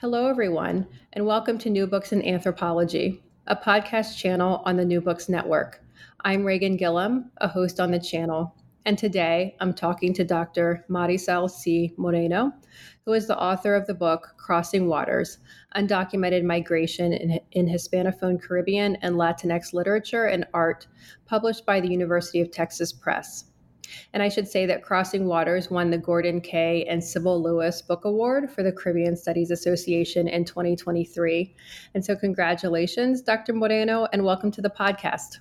Hello, everyone, and welcome to New Books in Anthropology, a podcast channel on the New Books Network. I'm Reagan Gillum, a host on the channel, and today I'm talking to Dr. Marisel C. Moreno, who is the author of the book Crossing Waters Undocumented Migration in, in Hispanophone Caribbean and Latinx Literature and Art, published by the University of Texas Press. And I should say that Crossing Waters won the Gordon K. and Sybil Lewis Book Award for the Caribbean Studies Association in 2023. And so, congratulations, Dr. Moreno, and welcome to the podcast.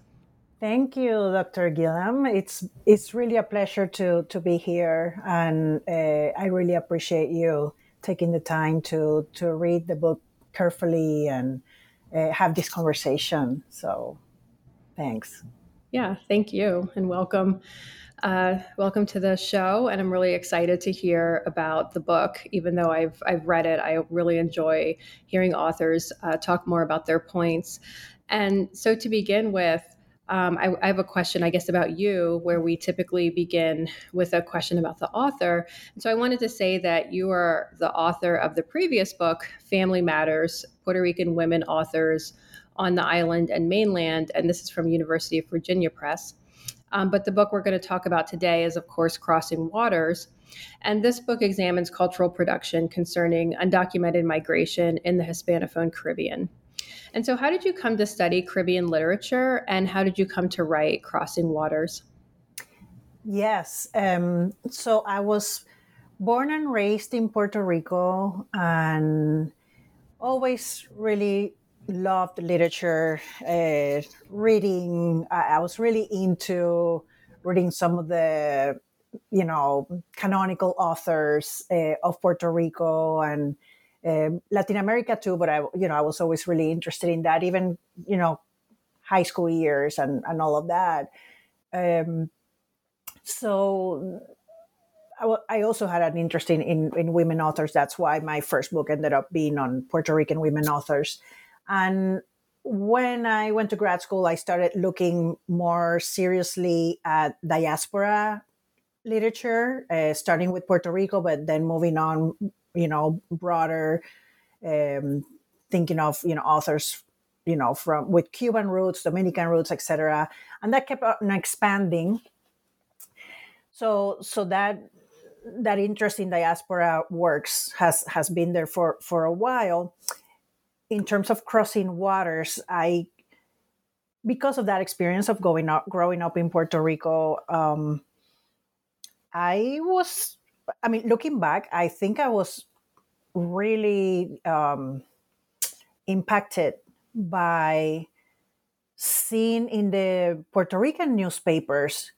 Thank you, Dr. Gillum. It's it's really a pleasure to to be here, and uh, I really appreciate you taking the time to to read the book carefully and uh, have this conversation. So, thanks. Yeah, thank you, and welcome. Uh, welcome to the show, and I'm really excited to hear about the book. Even though I've I've read it, I really enjoy hearing authors uh, talk more about their points. And so, to begin with, um, I, I, have a question, I guess, about you, where we typically begin with a question about the author. And so, I wanted to say that you are the author of the previous book, Family Matters: Puerto Rican Women Authors on the Island and Mainland, and this is from University of Virginia Press. Um, but the book we're going to talk about today is, of course, Crossing Waters. And this book examines cultural production concerning undocumented migration in the Hispanophone Caribbean. And so, how did you come to study Caribbean literature and how did you come to write Crossing Waters? Yes. Um, so, I was born and raised in Puerto Rico and always really loved literature, uh, reading. I, I, was really into reading some of the, you know, canonical authors uh, of Puerto Rico and uh, Latin America too. But I, you know, I was always really interested in that, even you know, high school years and and all of that. Um, so I also had an interest in, in, in, women authors. That's why my first book ended up being on Puerto Rican women authors. And when I went to grad school, I started looking more seriously at diaspora literature, uh, starting with Puerto Rico, but then moving on, you know, broader, um, thinking of you know authors, you know, from with Cuban roots, Dominican roots, etc. And that kept on expanding. So, so that that interest in diaspora works has has been there for for a while in terms of crossing waters, I because of that experience of going up, growing up in Puerto Rico, um, I was, I mean, looking back, I think I was really um, impacted by seeing in the Puerto Rican newspapers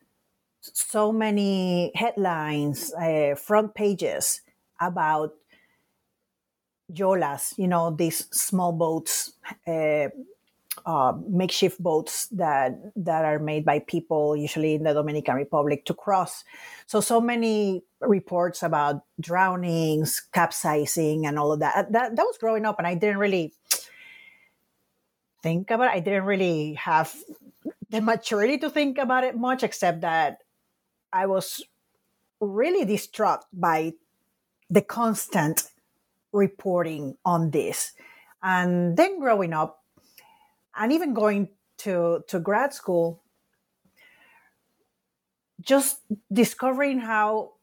so many headlines, uh, front pages about yolas, you know, these small boats uh, uh, makeshift boats that that are made by people usually in the Dominican Republic to cross. So so many reports about drownings, capsizing, and all of that. That that was growing up, and I didn't really think about. it. I didn't really have the maturity to think about it much, except that I was really distraught by the constant reporting on this. And then growing up, and even going to to grad school just discovering how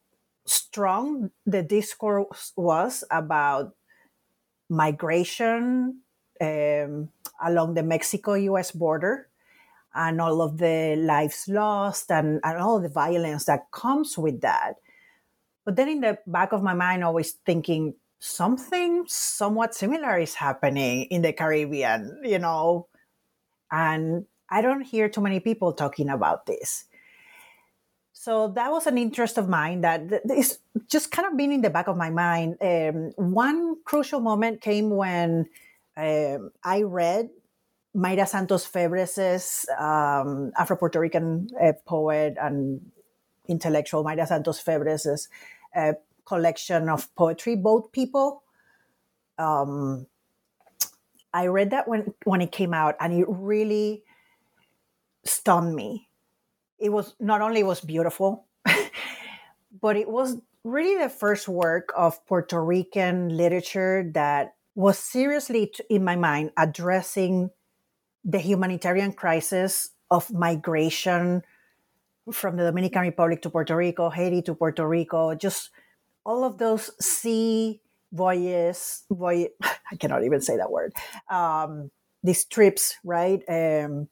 strong the discourse was about migration um, along the Mexico US border and all of the lives lost and, and all the violence that comes with that. But then in the back of my mind, always thinking something somewhat similar is happening in the Caribbean, you know, and I don't hear too many people talking about this. So that was an interest of mine that is just kind of been in the back of my mind. Um, one crucial moment came when um, I read Mayra Santos Febres's um, Afro Puerto Rican uh, poet and intellectual Mayra Santos Febres's uh, collection of poetry, Boat People. Um, I read that when when it came out, and it really stunned me. It was not only was beautiful, but it was really the first work of Puerto Rican literature that was seriously, in my mind, addressing the humanitarian crisis of migration from the Dominican Republic to Puerto Rico, Haiti to Puerto Rico, just all of those sea voyeurs, voy, I cannot even say that word, um, these trips, right? Um,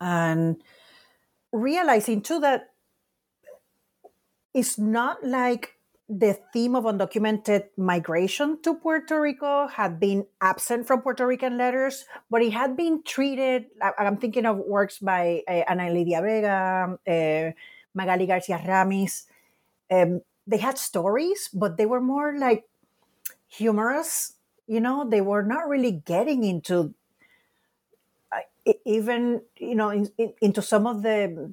and realizing too that it's not like the theme of undocumented migration to Puerto Rico had been absent from Puerto Rican letters, but it had been treated. I'm thinking of works by uh, Ana Lydia Vega, uh, Magali Garcia Ramis. Um, they had stories, but they were more like humorous. You know, they were not really getting into uh, even you know in, in, into some of the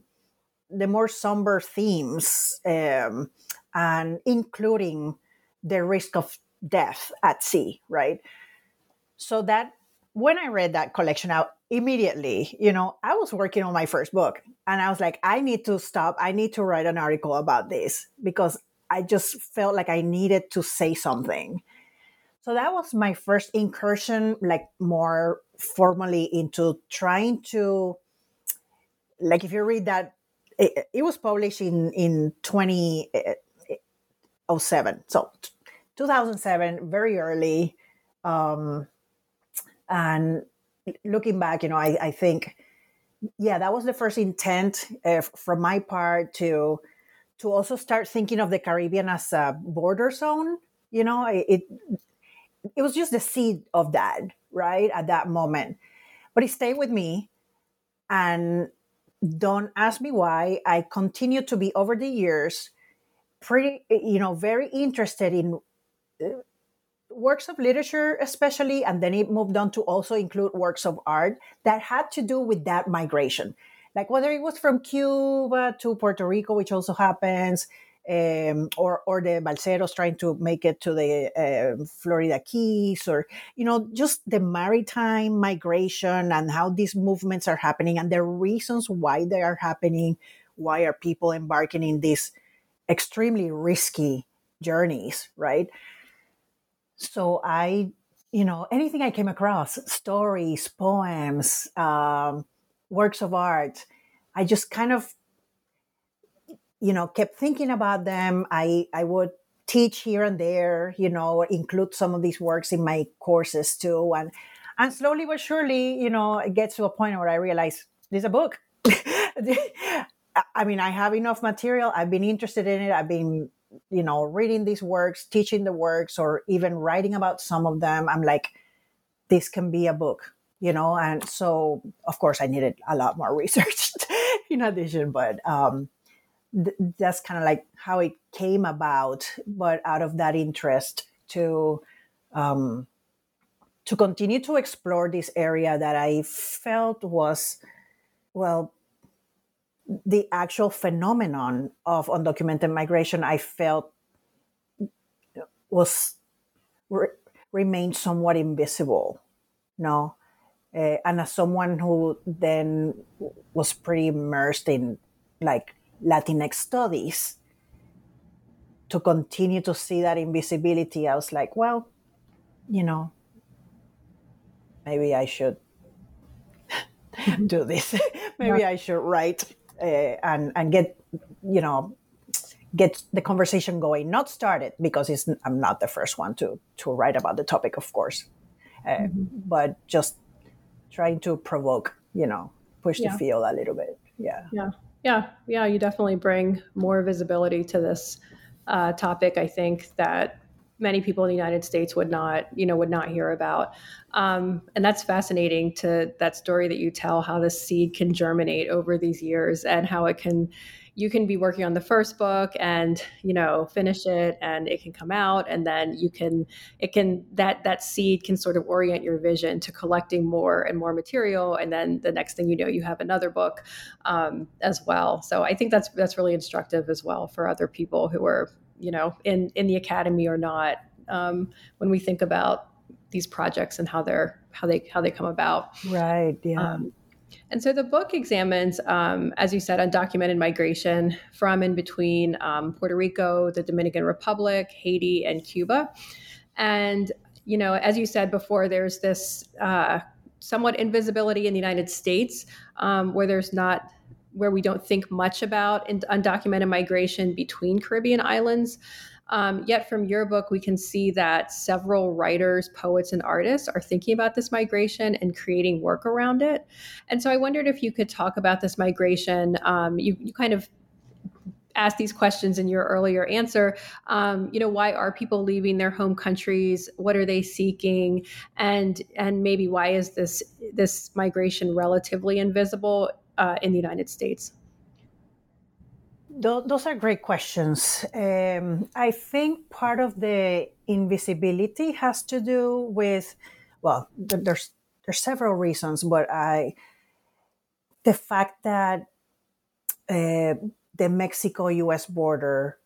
the more somber themes, um, and including the risk of death at sea, right? So that when I read that collection out immediately, you know, I was working on my first book and I was like, I need to stop. I need to write an article about this because I just felt like I needed to say something. So that was my first incursion, like more formally into trying to, like, if you read that, it, it was published in in 2007, so 2007, very early. Um, and looking back, you know, I, I think, yeah, that was the first intent uh, from my part to to also start thinking of the Caribbean as a border zone. You know, it, it was just the seed of that, right? At that moment. But it stayed with me. And don't ask me why. I continue to be over the years pretty, you know, very interested in uh, works of literature, especially. And then it moved on to also include works of art that had to do with that migration. Like whether it was from Cuba to Puerto Rico, which also happens, um, or or the balseros trying to make it to the uh, Florida Keys, or you know, just the maritime migration and how these movements are happening and the reasons why they are happening. Why are people embarking in these extremely risky journeys, right? So I, you know, anything I came across, stories, poems, um, works of art, I just kind of you know, kept thinking about them. I, I would teach here and there, you know, include some of these works in my courses too. And, and slowly but surely, you know, it gets to a point where I realize there's a book. I mean, I have enough material. I've been interested in it. I've been, you know, reading these works, teaching the works, or even writing about some of them. I'm like, this can be a book, you know? And so, of course, I needed a lot more research in addition, but, um, th- that's kind of like how it came about, but out of that interest to um, to continue to explore this area that I felt was, well, the actual phenomenon of undocumented migration, I felt was re- remained somewhat invisible. No, uh, and as someone who then was pretty immersed in like Latinx studies, to continue to see that invisibility, I was like, well, you know, maybe I should do this. maybe yeah. I should write uh, and and get you know get the conversation going. Not started because it's, I'm not the first one to to write about the topic, of course, uh, mm-hmm. but just trying to provoke, you know, push yeah. the field a little bit. Yeah. Yeah. Yeah. Yeah. You definitely bring more visibility to this uh, topic. I think that many people in the United States would not, you know, would not hear about. Um, and that's fascinating to that story that you tell how the seed can germinate over these years and how it can you can be working on the first book and you know finish it and it can come out and then you can it can that that seed can sort of orient your vision to collecting more and more material and then the next thing you know you have another book um, as well. So i think that's that's really instructive as well for other people who are you know in in the academy or not um, when we think about these projects and how they're how they how they come about. Right yeah. Um, and so the book examines, um, as you said, undocumented migration from and between um, Puerto Rico, the Dominican Republic, Haiti, and Cuba. And, you know, as you said before, there's this uh, somewhat invisibility in the United States um, where there's not where we don't think much about undocumented migration between Caribbean islands. Um, yet, from your book, we can see that several writers, poets, and artists are thinking about this migration and creating work around it. And so, I wondered if you could talk about this migration. Um, you, you kind of asked these questions in your earlier answer um, you know why are people leaving their home countries what are they seeking and and maybe why is this this migration relatively invisible uh, in the united states those are great questions. Um, I think part of the invisibility has to do with, well, there's there's several reasons, but I the fact that uh, the Mexico-U.S. border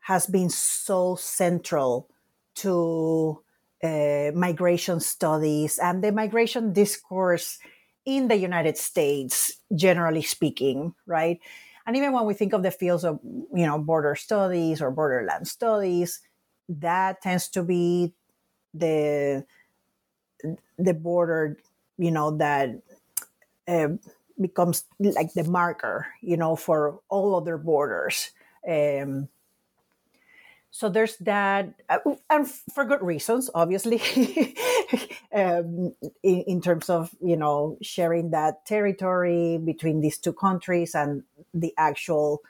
has been so central to uh, migration studies and the migration discourse in the United States, generally speaking, right? And even when we think of the fields of, you know, border studies or borderland studies, that tends to be the the border, you know, that uh, becomes like the marker, you know, for all other borders. Um, so there's that, uh, and for good reasons, obviously, um, in, in, terms of you know sharing that territory between these two countries and the actual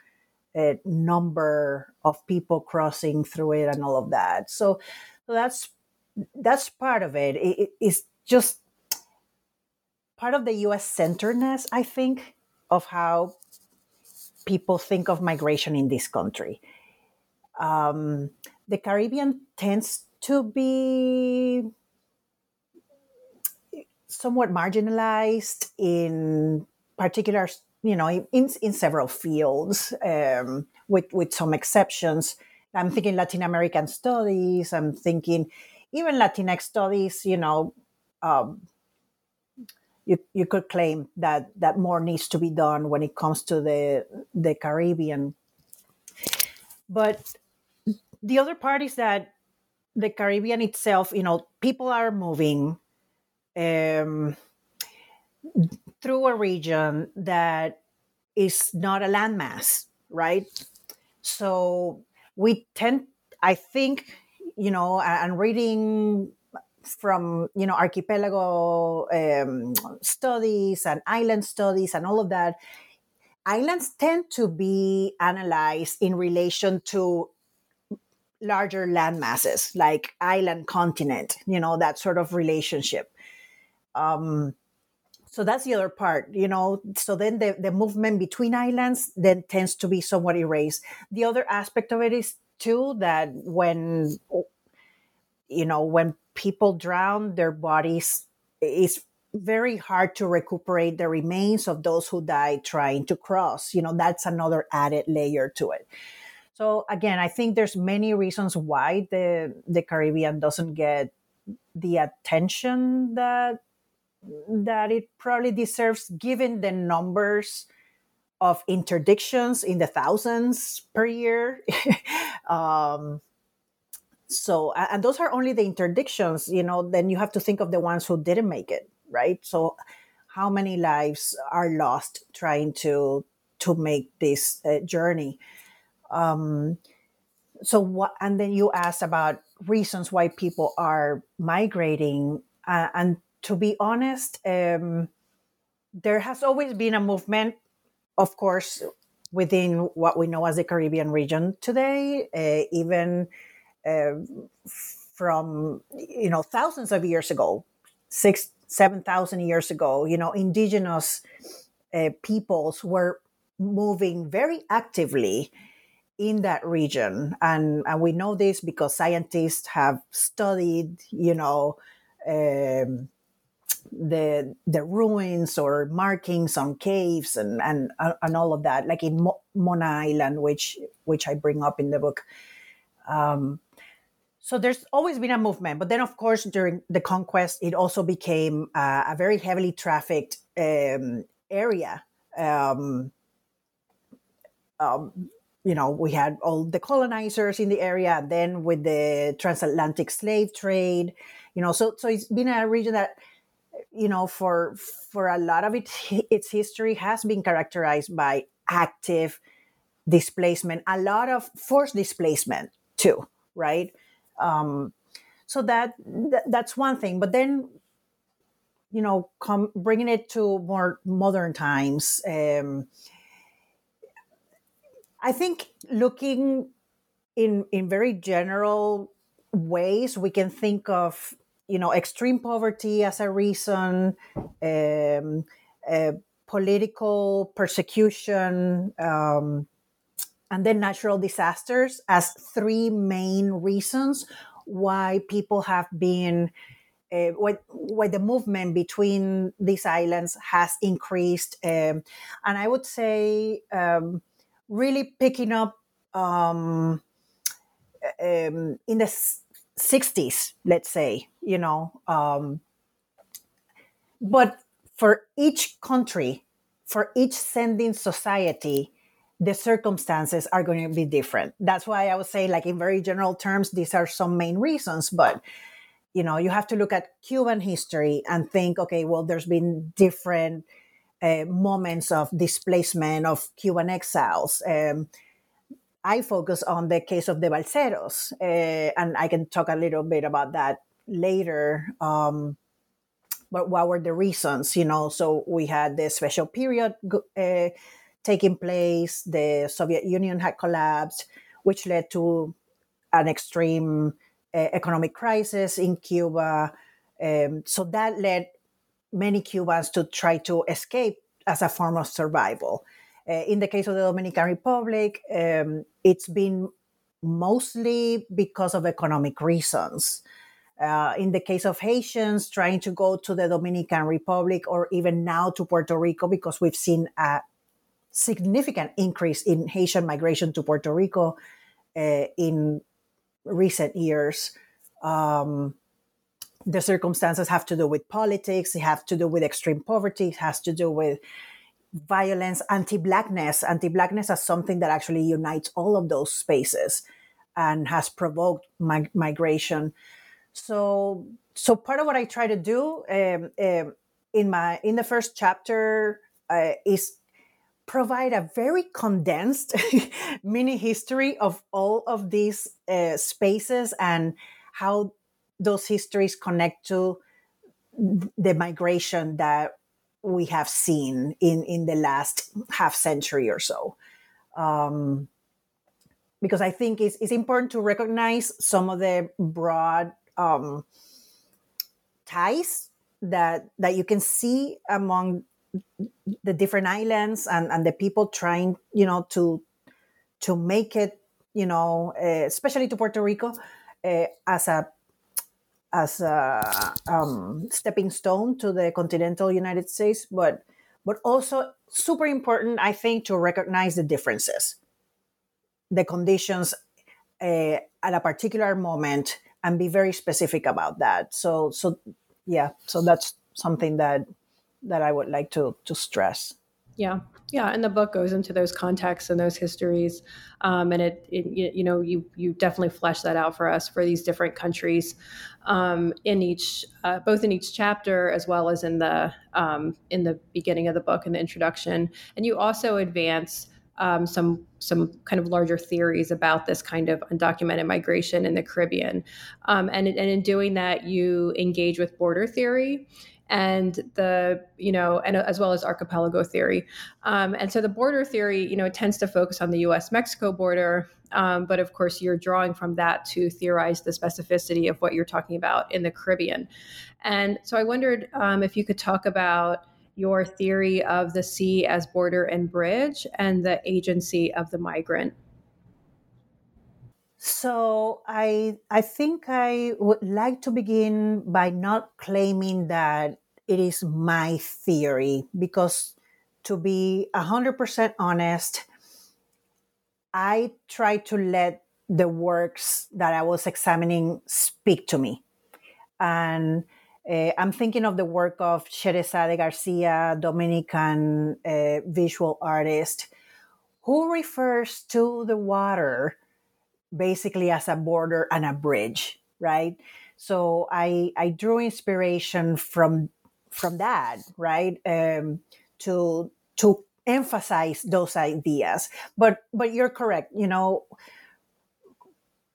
uh, number of people crossing through it and all of that. So, so that's that's part of it. it it's just part of the U.S. centeredness, I think, of how people think of migration in this country um, the Caribbean tends to be somewhat marginalized in particular, you know, in, in several fields, um, with, with some exceptions. I'm thinking Latin American studies, I'm thinking even Latinx studies, you know, um, you, you could claim that, that more needs to be done when it comes to the, the Caribbean. But the other part is that the Caribbean itself, you know, people are moving um, through a region that is not a landmass, right? So we tend, I think, you know, and reading from you know archipelago um, studies and island studies and all of that islands tend to be analyzed in relation to larger land masses like island continent you know that sort of relationship um so that's the other part you know so then the, the movement between islands then tends to be somewhat erased the other aspect of it is too that when you know, when people drown, their bodies is very hard to recuperate the remains of those who died trying to cross. You know, that's another added layer to it. So again, I think there's many reasons why the the Caribbean doesn't get the attention that that it probably deserves given the numbers of interdictions in the thousands per year. um, so, and those are only the interdictions, you know, then you have to think of the ones who didn't make it, right? So, how many lives are lost trying to to make this uh, journey? Um, so, what, and then you asked about reasons why people are migrating. Uh, and to be honest, um, there has always been a movement, of course, within what we know as the Caribbean region today, uh, even uh, from you know thousands of years ago, six, seven thousand years ago. You know, indigenous uh, peoples were moving very actively in that region, and and we know this because scientists have studied. You know. Um, the the ruins or markings on caves and and and all of that, like in Mo- Mona Island, which which I bring up in the book. Um, so there's always been a movement, but then of course during the conquest, it also became uh, a very heavily trafficked um, area. You know, we had all the colonizers in the area, and then with the transatlantic slave trade, you know, so so it's been a region that you know, for for a lot of it, its history has been characterized by active displacement, a lot of forced displacement too, right? Um, so that, that, that's one thing. But then, you know, come bringing it to more modern times. Um, I think looking in in very general ways, we can think of you know, extreme poverty as a reason, um, uh, political persecution, um, and then natural disasters as three main reasons why people have been uh, why, why the movement between these islands has increased um, and i would say um, really picking up um, um in the 60s, let's say, you know. Um, but for each country, for each sending society, the circumstances are going to be different. That's why I would say, like in very general terms, these are some main reasons. But you know, you have to look at Cuban history and think, okay, well, there's been different uh, moments of displacement of Cuban exiles. Um, I focus on the case of the Balseros, uh, and I can talk a little bit about that later. Um, but what were the reasons? You know, so we had the special period uh, taking place. The Soviet Union had collapsed, which led to an extreme uh, economic crisis in Cuba. Um, so that led many Cubans to try to escape as a form of survival. Uh, in the case of the Dominican Republic, um, it's been mostly because of economic reasons. Uh, in the case of Haitians trying to go to the Dominican Republic or even now to Puerto Rico, because we've seen a significant increase in Haitian migration to Puerto Rico uh, in recent years. Um, the circumstances have to do with politics, it have to do with extreme poverty, it has to do with violence, anti-blackness, anti-blackness as something that actually unites all of those spaces and has provoked mig- migration. So, so part of what I try to do um, um, in my in the first chapter uh, is provide a very condensed mini history of all of these uh, spaces and how those histories connect to the migration that we have seen in in the last half century or so. Um, because i think it's, it's important to recognize some of the broad um, ties that that you can see among the different islands and and the people trying you know to to make it you know uh, especially to puerto rico uh, as a as a um, stepping stone to the continental United States, but but also super important, I think, to recognize the differences, the conditions uh, at a particular moment, and be very specific about that. So so yeah, so that's something that that I would like to to stress. Yeah, yeah, and the book goes into those contexts and those histories, um, and it, it, you know you you definitely flesh that out for us for these different countries, um, in each uh, both in each chapter as well as in the um, in the beginning of the book in the introduction, and you also advance. Um, some some kind of larger theories about this kind of undocumented migration in the Caribbean, um, and and in doing that, you engage with border theory and the you know and as well as archipelago theory. Um, and so the border theory you know tends to focus on the us mexico border um, but of course you're drawing from that to theorize the specificity of what you're talking about in the caribbean. And so i wondered um, if you could talk about your theory of the sea as border and bridge and the agency of the migrant so I I think I would like to begin by not claiming that it is my theory because to be 100% honest I try to let the works that I was examining speak to me. And uh, I'm thinking of the work of Scherezade Garcia, Dominican uh, visual artist, who refers to the water basically as a border and a bridge, right? So I I drew inspiration from from that, right? Um, to to emphasize those ideas. But but you're correct. You know,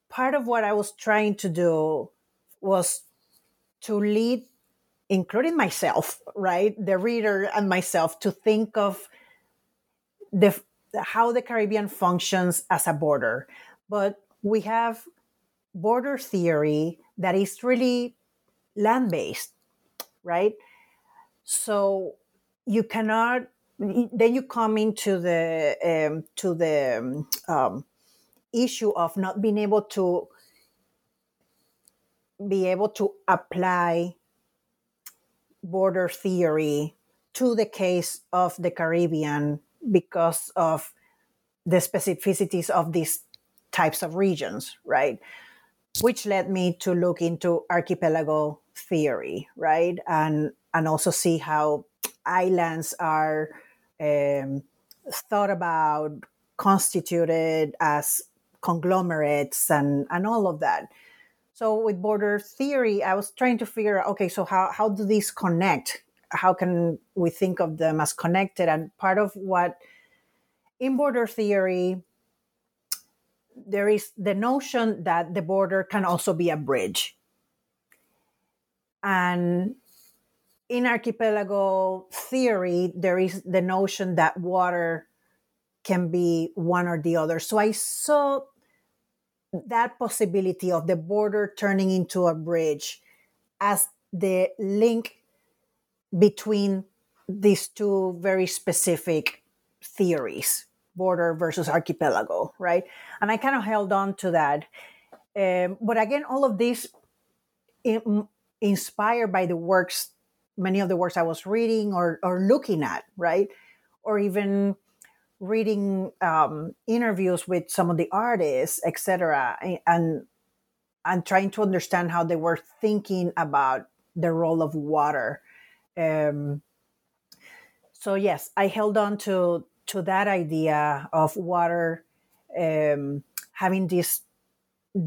part of what I was trying to do was to lead, including myself, right, the reader and myself, to think of the how the Caribbean functions as a border, but we have border theory that is really land based, right? So you cannot. Then you come into the um, to the um, issue of not being able to be able to apply border theory to the case of the Caribbean because of the specificities of these types of regions, right? Which led me to look into archipelago theory, right? And and also see how islands are um, thought about, constituted as conglomerates, and and all of that. So with border theory, I was trying to figure out, okay, so how how do these connect? How can we think of them as connected? And part of what in border theory there is the notion that the border can also be a bridge. And in archipelago theory, there is the notion that water can be one or the other. So I saw that possibility of the border turning into a bridge as the link between these two very specific theories border versus archipelago, right? And I kind of held on to that. Um, but again, all of this in, inspired by the works, many of the works I was reading or, or looking at, right? Or even reading um, interviews with some of the artists, etc., and and trying to understand how they were thinking about the role of water. Um, so yes, I held on to to that idea of water um, having this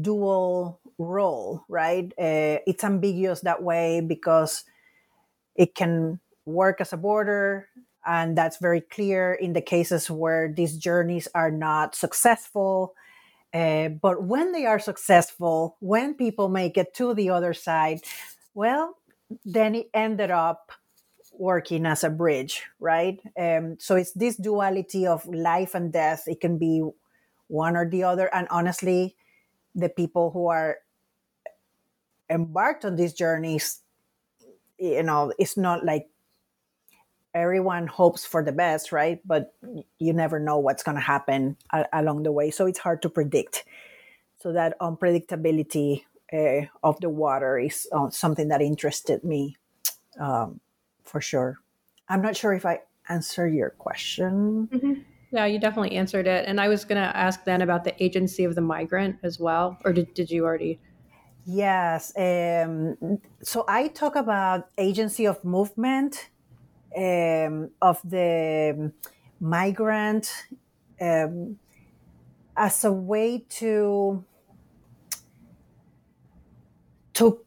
dual role, right? Uh, it's ambiguous that way because it can work as a border, and that's very clear in the cases where these journeys are not successful. Uh, but when they are successful, when people make it to the other side, well, then it ended up working as a bridge, right? Um, so it's this duality of life and death. It can be one or the other. And honestly, the people who are embarked on these journeys, you know, it's not like everyone hopes for the best, right? But you never know what's going to happen a- along the way. So it's hard to predict. So that unpredictability uh, of the water is uh, something that interested me um, for sure. I'm not sure if I answer your question. Mm-hmm. Yeah, you definitely answered it. And I was going to ask then about the agency of the migrant as well, or did, did you already? Yes. Um, so I talk about agency of movement um, of the migrant um, as a way to to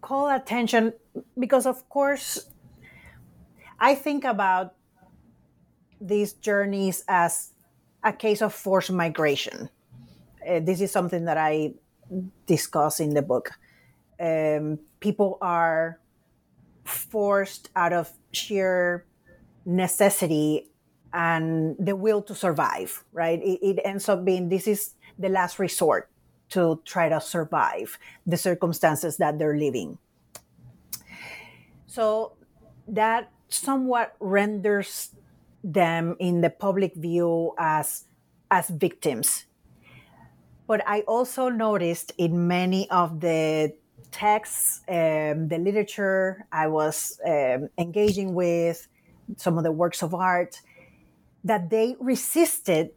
call attention because of course i think about these journeys as a case of forced migration uh, this is something that i discuss in the book um, people are forced out of sheer necessity and the will to survive, right? It, it, ends up being this is the last resort to try to survive the circumstances that they're living. So that somewhat renders them in the public view as as victims. But I also noticed in many of the texts, um, the literature I was um, engaging with, some of the works of art, that they resisted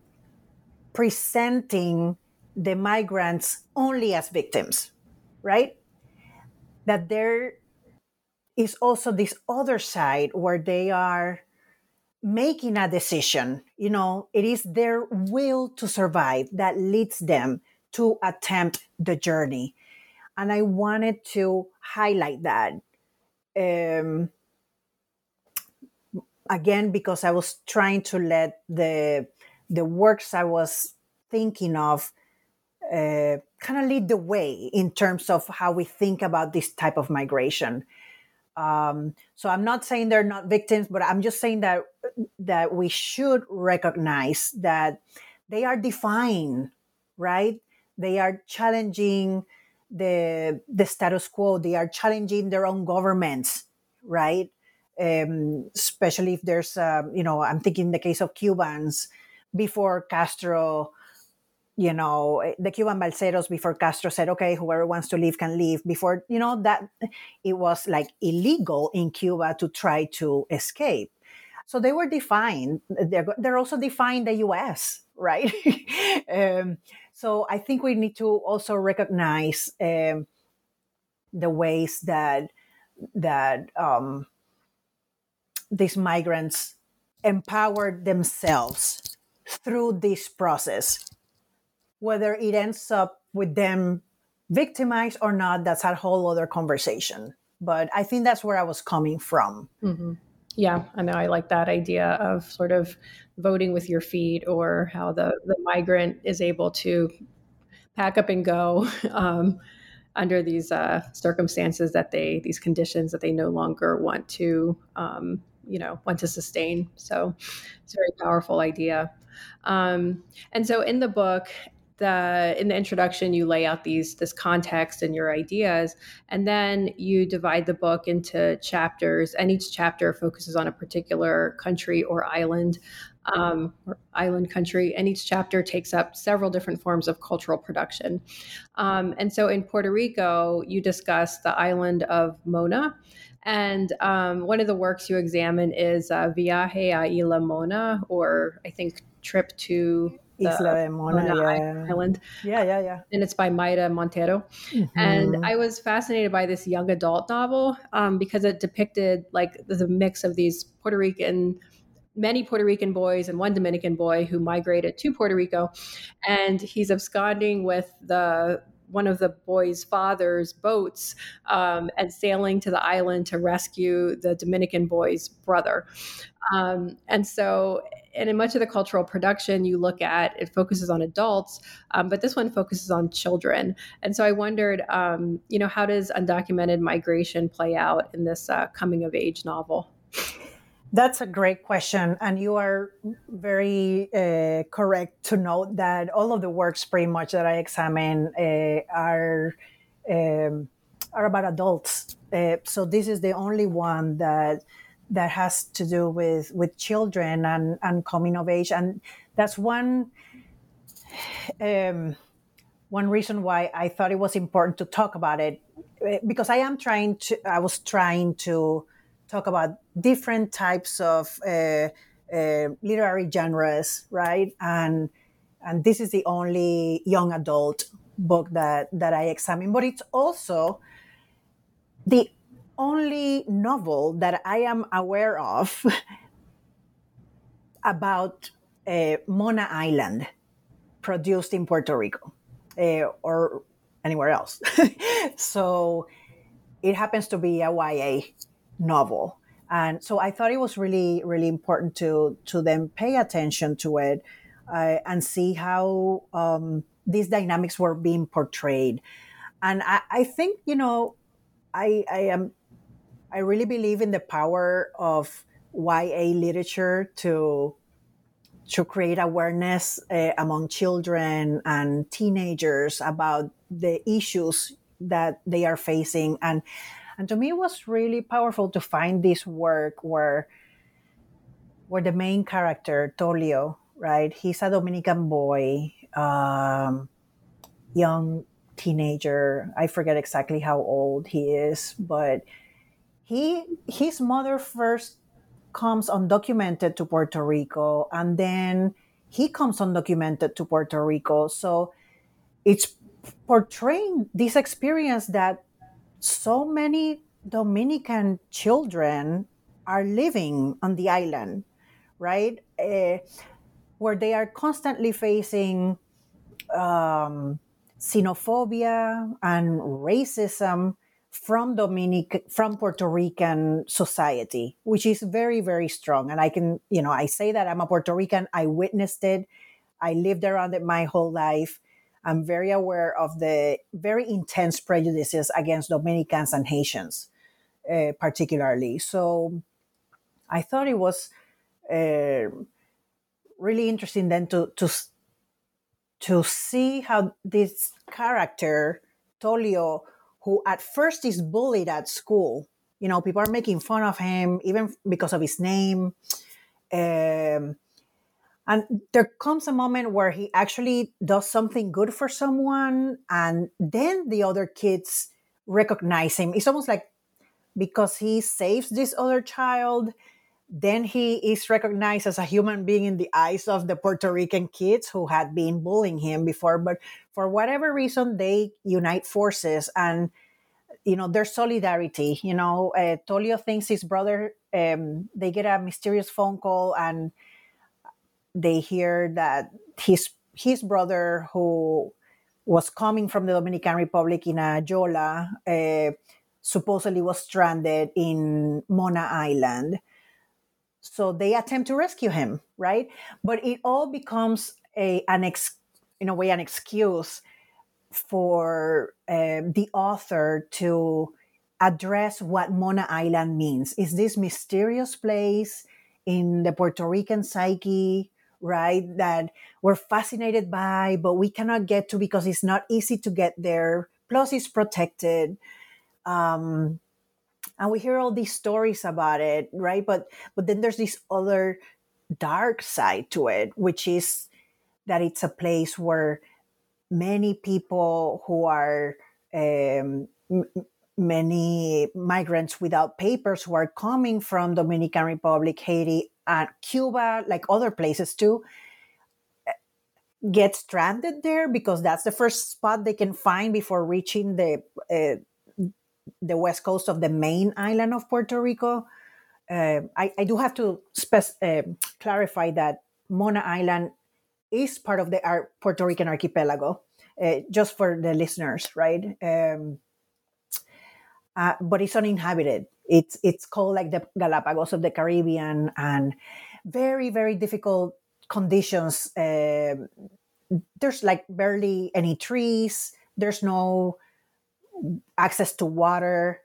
presenting the migrants only as victims, right? That there is also this other side where they are making a decision. You know, it is their will to survive that leads them to attempt the journey. And I wanted to highlight that. Um, again because I was trying to let the the works I was thinking of uh, kind of lead the way in terms of how we think about this type of migration. Um, so I'm not saying they're not victims, but I'm just saying that that we should recognize that they are defined, right? They are challenging the the status quo. They are challenging their own governments, right? um, especially if there's, um, you know, I'm thinking the case of Cubans before Castro, you know, the Cuban balseros before Castro said, okay, whoever wants to leave can leave. Before, you know, that it was like illegal in Cuba to try to escape. So they were defined. They're, they're also defined the US, right? um, so I think we need to also recognize um, the ways that that um, these migrants empowered themselves through this process. Whether it ends up with them victimized or not, that's a whole other conversation. But I think that's where I was coming from. Mm-hmm. Yeah, I know. I like that idea of sort of voting with your feet, or how the the migrant is able to pack up and go. Um, under these uh, circumstances that they these conditions that they no longer want to um, you know want to sustain so it's a very powerful idea um, and so in the book the in the introduction you lay out these this context and your ideas and then you divide the book into chapters and each chapter focuses on a particular country or island um, or island country and each chapter takes up several different forms of cultural production. Um, and so in puerto rico you discuss the island of mona and um, one of the works you examine is uh, Viaje a Isla Mona, or I think Trip to Isla de Mona, Mona yeah. Island. Yeah, yeah, yeah. And it's by Mayra Montero. Mm-hmm. And I was fascinated by this young adult novel um, because it depicted like the mix of these Puerto Rican many Puerto Rican boys and one Dominican boy who migrated to Puerto Rico. And he's absconding with the one of the boy's father's boats um, and sailing to the island to rescue the Dominican boy's brother. Um, and so, and in much of the cultural production you look at, it focuses on adults, um, but this one focuses on children. And so I wondered, um, you know, how does undocumented migration play out in this uh, coming of age novel? That's a great question. And you are very uh, correct to note that all of the works pretty much that I examine uh, are, um, are about adults. Uh, so this is the only one that that has to do with, with children and, and coming of age. And that's one um, one reason why I thought it was important to talk about it eh, because I am trying to I was trying to talk about different types of uh, uh, literary genres, right? And and this is the only young adult book that that I examine, but it's also the only novel that I am aware of about uh, Mona Island, produced in Puerto Rico uh, or anywhere else. so it happens to be a YA novel. And so I thought it was really, really important to to then pay attention to it uh, and see how um, these dynamics were being portrayed. And I, I think, you know, I, I am, I really believe in the power of YA literature to to create awareness uh, among children and teenagers about the issues that they are facing and and to me it was really powerful to find this work where where the main character Tolio right he's a Dominican boy um, young teenager I forget exactly how old he is but he his mother first comes undocumented to Puerto Rico, and then he comes undocumented to Puerto Rico. So it's portraying this experience that so many Dominican children are living on the island, right? Uh, where they are constantly facing um, xenophobia and racism from Dominic from Puerto Rican society, which is very, very strong. And I can, you know, I say that I'm a Puerto Rican, I witnessed it, I lived around it my whole life. I'm very aware of the very intense prejudices against Dominicans and Haitians, uh, particularly. So I thought it was uh, really interesting then to to to see how this character Tolio who at first is bullied at school. You know, people are making fun of him even because of his name. Um, and there comes a moment where he actually does something good for someone, and then the other kids recognize him. It's almost like because he saves this other child, then he is recognized as a human being in the eyes of the Puerto Rican kids who had been bullying him before. But for whatever reason, they unite forces and you know their solidarity. You know, uh, Tolio thinks his brother. Um, they get a mysterious phone call and they hear that his his brother who was coming from the Dominican Republic in a yola uh, supposedly was stranded in Mona Island so they attempt to rescue him, right? But it all becomes a an ex, in a way an excuse for uh, the author to address what Mona Island means. Is this mysterious place in the Puerto Rican psyche, right? That we're fascinated by, but we cannot get to because it's not easy to get there. Plus, it's protected. Um, and we hear all these stories about it right but but then there's this other dark side to it which is that it's a place where many people who are um, m- many migrants without papers who are coming from dominican republic haiti and cuba like other places too get stranded there because that's the first spot they can find before reaching the uh, the west coast of the main island of Puerto Rico. Uh, I, I, do have to spec- uh, clarify that Mona Island is part of the Puerto Rican archipelago, just for the listeners, right? Um, uh, but it's uninhabited. It's it's called like the Galapagos of the Caribbean, and very very difficult conditions. Um, there's like barely any trees. There's no access to water.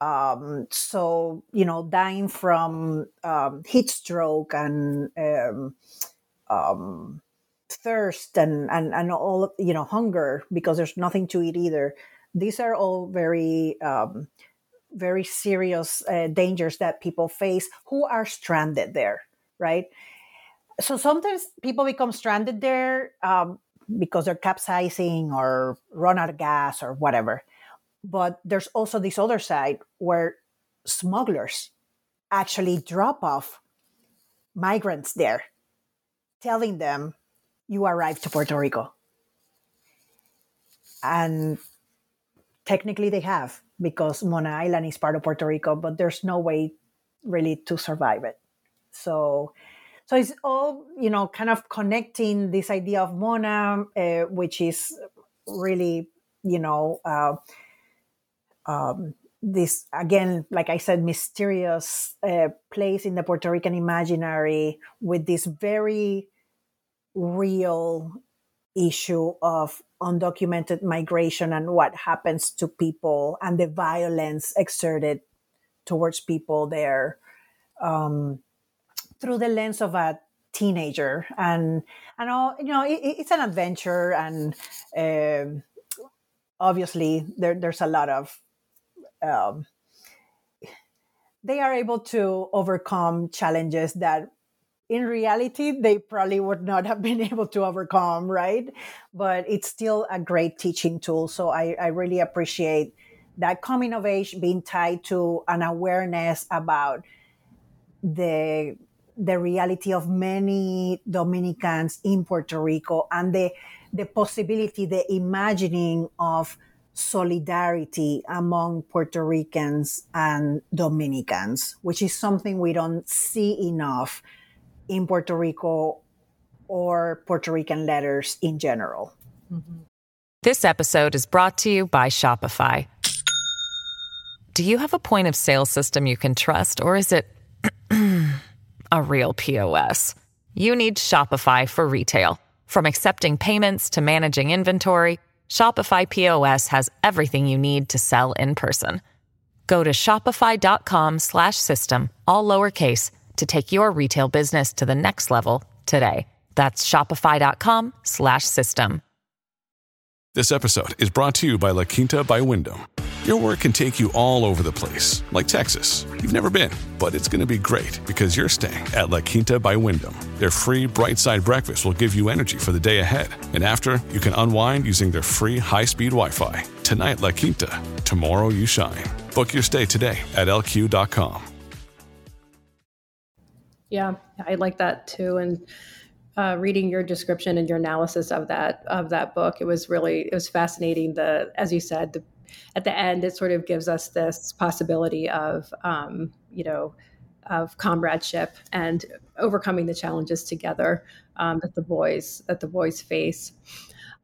Um, so, you know, dying from um, heat stroke and um, um, thirst and, and, and all, you know, hunger because there's nothing to eat either. These are all very, um, very serious uh, dangers that people face who are stranded there, right? So sometimes people become stranded there um, because they're capsizing or run out of gas or whatever. But there's also this other side where smugglers actually drop off migrants there, telling them you arrived to Puerto Rico. And technically they have because Mona Island is part of Puerto Rico, but there's no way really to survive it. So, so it's all you know, kind of connecting this idea of Mona, uh, which is really you know uh, um, this again, like I said, mysterious uh, place in the Puerto Rican imaginary with this very real issue of undocumented migration and what happens to people and the violence exerted towards people there um, through the lens of a teenager. And and all you know it, it's an adventure and uh, obviously there, there's a lot of um, they are able to overcome challenges that in reality they probably would not have been able to overcome right? But it's still a great teaching tool. So i, I really appreciate that coming of age being tied to an awareness about the the reality of many dominicans in puerto rico and the the possibility the imagining of solidarity among Puerto Ricans and Dominicans, which is something we don't see enough in Puerto Rico or Puerto Rican letters in general. Mm-hmm. This episode is brought to you by Shopify. Do you have a point of sale system you can trust, or is it a real POS? You need Shopify for retail. From accepting payments to managing inventory, Shopify POS has everything you need to sell in person. Go to shopify.com/system all lowercase to take your retail business to the next level today. That's shopify.com/system. This episode is brought to you by La Quinta by Wyndham. Your work can take you all over the place, like Texas. You've never been, but it's going to be great because you're staying at La Quinta by Wyndham. Their free bright side breakfast will give you energy for the day ahead. And after, you can unwind using their free high speed Wi Fi. Tonight, La Quinta. Tomorrow, you shine. Book your stay today at lq.com. Yeah, I like that too. And uh, reading your description and your analysis of that of that book, it was really it was fascinating. The as you said, the at the end, it sort of gives us this possibility of, um, you know, of comradeship and overcoming the challenges together um, that the boys that the boys face.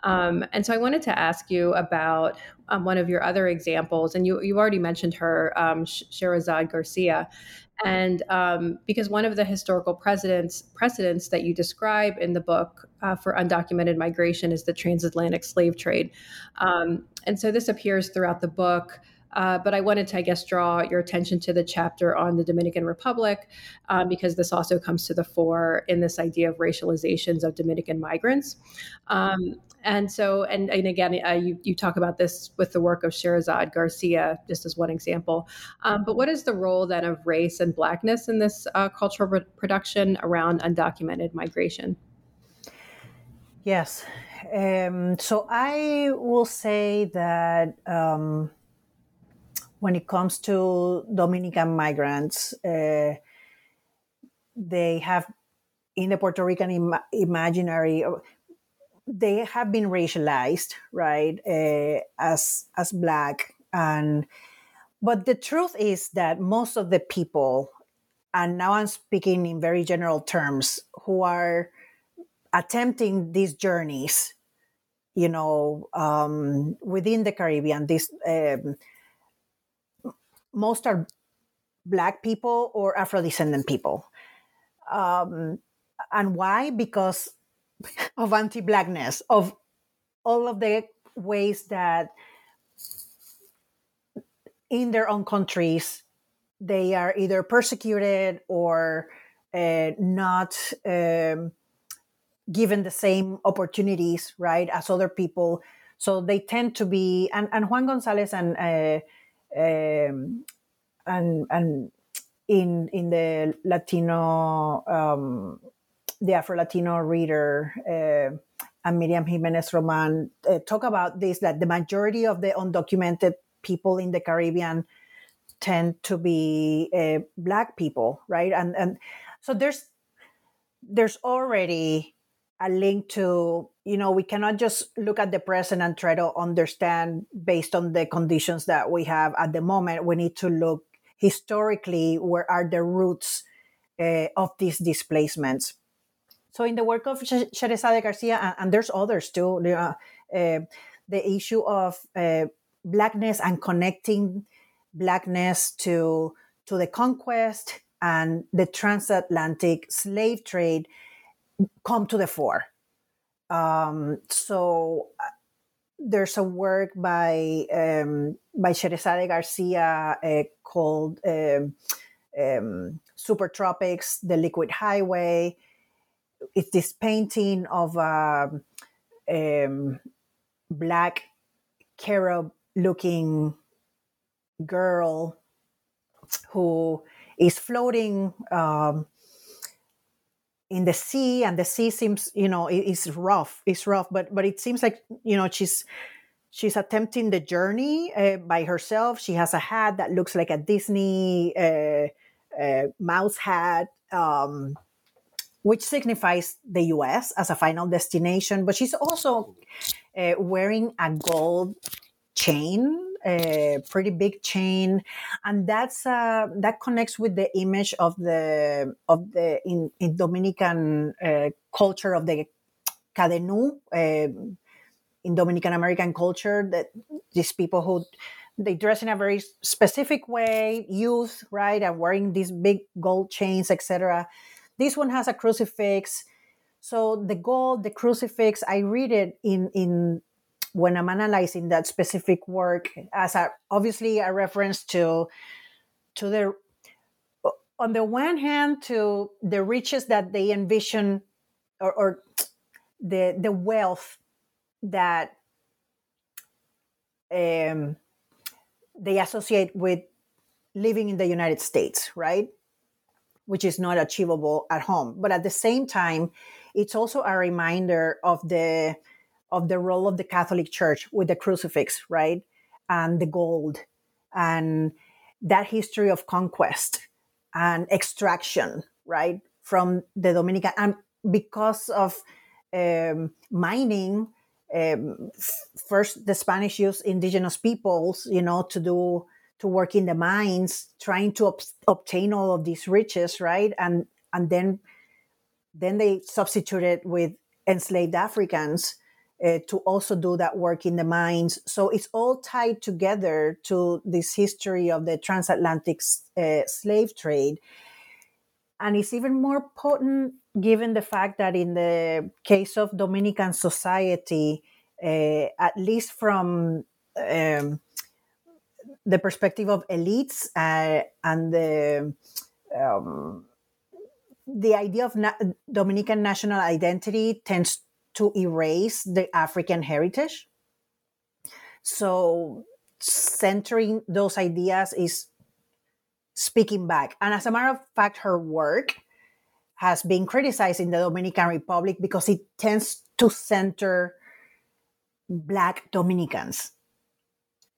Um, and so I wanted to ask you about um, one of your other examples, and you you already mentioned her, um, Garcia, and um, because one of the historical precedents precedents that you describe in the book uh, for undocumented migration is the transatlantic slave trade, um, and so this appears throughout the book. Uh, but I wanted to, I guess, draw your attention to the chapter on the Dominican Republic, um, because this also comes to the fore in this idea of racializations of Dominican migrants. Um, and so, and, and again, uh, you, you talk about this with the work of Scherezade Garcia, just as one example. Um, but what is the role then of race and blackness in this uh, cultural re- production around undocumented migration? Yes. Um, so I will say that um, when it comes to Dominican migrants, uh, they have in the Puerto Rican Im- imaginary they have been racialized, right, uh, as as black, and but the truth is that most of the people, and now I'm speaking in very general terms, who are attempting these journeys, you know, um, within the Caribbean, this um, most are black people or Afro descendant people. Um, and why? Because of anti-blackness, of all of the ways that in their own countries they are either persecuted or uh, not um, given the same opportunities, right, as other people. So they tend to be, and, and Juan Gonzalez and uh, um, and and in in the Latino um, the Afro Latino reader uh, and Miriam Jimenez Roman uh, talk about this that the majority of the undocumented people in the Caribbean tend to be uh, black people, right? And and so there's there's already a link to you know we cannot just look at the present and try to understand based on the conditions that we have at the moment. We need to look historically where are the roots uh, of these displacements. So in the work of Scherezade Garcia, and, and there's others too, uh, uh, the issue of uh, blackness and connecting blackness to to the conquest and the transatlantic slave trade come to the fore. Um, so uh, there's a work by um, by Scherezade Garcia uh, called um, um, Super Tropics, The Liquid Highway. It's this painting of a um, black carob looking girl who is floating um, in the sea and the sea seems you know it's rough it's rough but but it seems like you know she's she's attempting the journey uh, by herself. She has a hat that looks like a disney uh, uh, mouse hat um, which signifies the us as a final destination but she's also uh, wearing a gold chain a pretty big chain, and that's uh, that connects with the image of the of the in, in Dominican uh, culture of the cadenú. Uh, in Dominican American culture, that these people who they dress in a very specific way, youth, right, and wearing these big gold chains, etc. This one has a crucifix. So the gold, the crucifix, I read it in in when I'm analyzing that specific work as a, obviously a reference to to the on the one hand to the riches that they envision or, or the the wealth that um, they associate with living in the United States, right? Which is not achievable at home. But at the same time, it's also a reminder of the of the role of the Catholic Church with the crucifix, right? And the gold and that history of conquest and extraction, right? From the Dominican. And because of um, mining, um, first the Spanish used indigenous peoples, you know, to do to work in the mines, trying to ob- obtain all of these riches, right? And and then then they substituted with enslaved Africans uh, to also do that work in the mines. So it's all tied together to this history of the transatlantic uh, slave trade. And it's even more potent given the fact that in the case of Dominican society, uh, at least from um, the perspective of elites uh, and the um, the idea of na- Dominican national identity tends to erase the African heritage. So centering those ideas is speaking back. And as a matter of fact, her work has been criticized in the Dominican Republic because it tends to center Black Dominicans.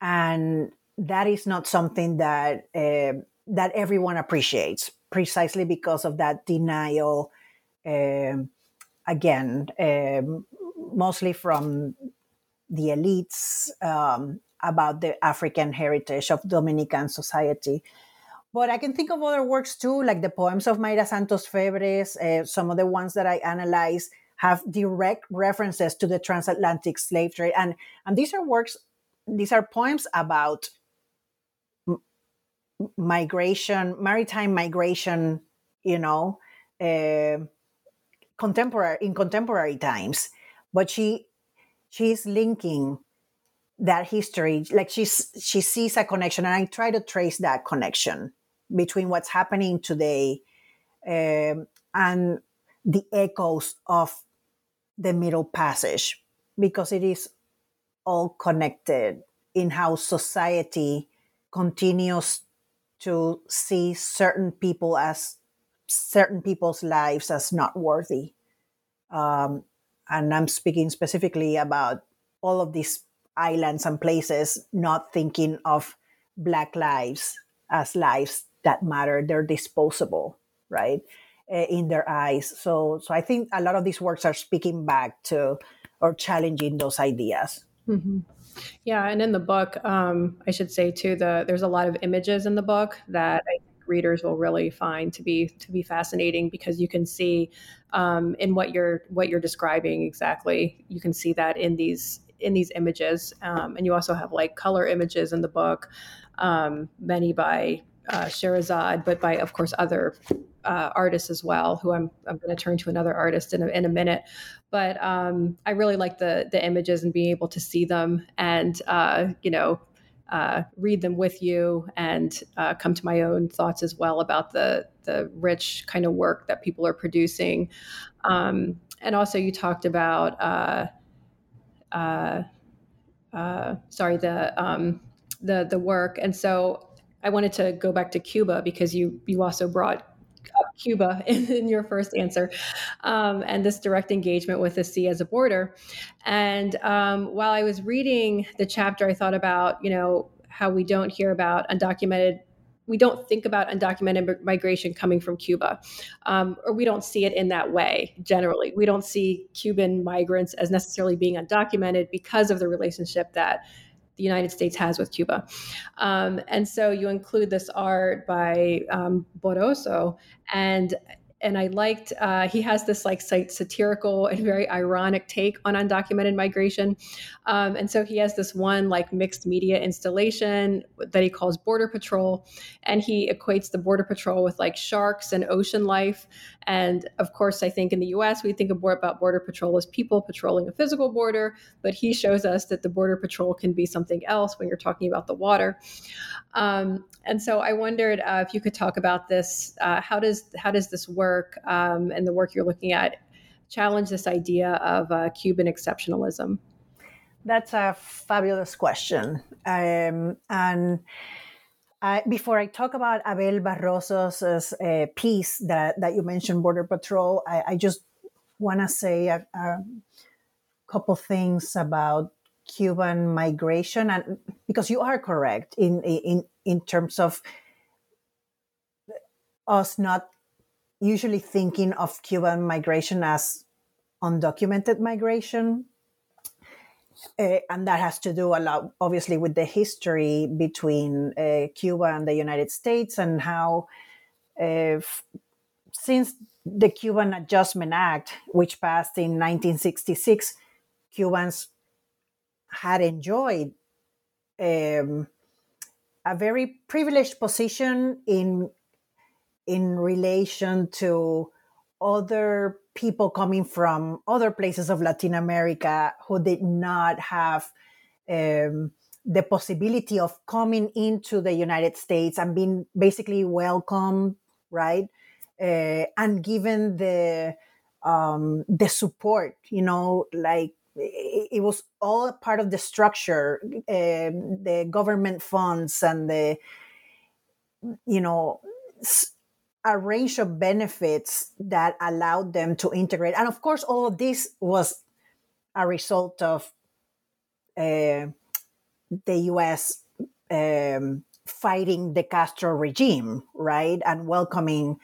And that is not something that uh, that everyone appreciates, precisely because of that denial um, again, um, mostly from the elites um, about the African heritage of Dominican society. But I can think of other works too, like the poems of Mayra Santos Febres. Uh, some of the ones that I analyze have direct references to the transatlantic slave trade, and and these are works. These are poems about m- migration, maritime migration. You know, uh, contemporary in contemporary times but she she's linking that history like she's she sees a connection and i try to trace that connection between what's happening today um, and the echoes of the middle passage because it is all connected in how society continues to see certain people as certain people's lives as not worthy. Um, and I'm speaking specifically about all of these islands and places not thinking of Black lives as lives that matter. They're disposable, right? Uh, in their eyes. So, so I think a lot of these works are speaking back to or challenging those ideas. Mm-hmm. Yeah, and in the book, um, I should say too, the there's a lot of images in the book that I readers will really find to be to be fascinating because you can see um, in what you're what you're describing exactly. You can see that in these in these images, um, and you also have like color images in the book, um, many by uh, Scherezade, but by of course other uh, artists as well. Who I'm I'm going to turn to another artist in a, in a minute, but um, I really like the the images and being able to see them and uh, you know uh, read them with you and uh, come to my own thoughts as well about the the rich kind of work that people are producing. Um, and also, you talked about uh, uh, uh, sorry the um, the the work, and so I wanted to go back to Cuba because you you also brought Cuba in, in your first answer, um, and this direct engagement with the sea as a border. And um, while I was reading the chapter, I thought about you know how we don't hear about undocumented we don't think about undocumented migration coming from Cuba, um, or we don't see it in that way generally. We don't see Cuban migrants as necessarily being undocumented because of the relationship that the United States has with Cuba. Um, and so you include this art by um, Barroso, and and I liked uh, he has this like satirical and very ironic take on undocumented migration, um, and so he has this one like mixed media installation that he calls Border Patrol, and he equates the Border Patrol with like sharks and ocean life, and of course I think in the U.S. we think about Border Patrol as people patrolling a physical border, but he shows us that the Border Patrol can be something else when you're talking about the water. Um, and so I wondered uh, if you could talk about this. Uh, how does how does this work um, and the work you're looking at challenge this idea of uh, Cuban exceptionalism? That's a fabulous question, um, and. Before I talk about Abel Barroso's uh, piece that, that you mentioned, Border Patrol, I, I just want to say a, a couple things about Cuban migration, and because you are correct in in in terms of us not usually thinking of Cuban migration as undocumented migration. Uh, and that has to do a lot, obviously, with the history between uh, Cuba and the United States and how, uh, f- since the Cuban Adjustment Act, which passed in 1966, Cubans had enjoyed um, a very privileged position in in relation to other people coming from other places of Latin America who did not have um, the possibility of coming into the United States and being basically welcomed, right? Uh, and given the um, the support, you know, like it, was all part of the structure, uh, the government funds and the, you know, a range of benefits that allowed them to integrate. And of course, all of this was a result of uh, the US um, fighting the Castro regime, right? And welcoming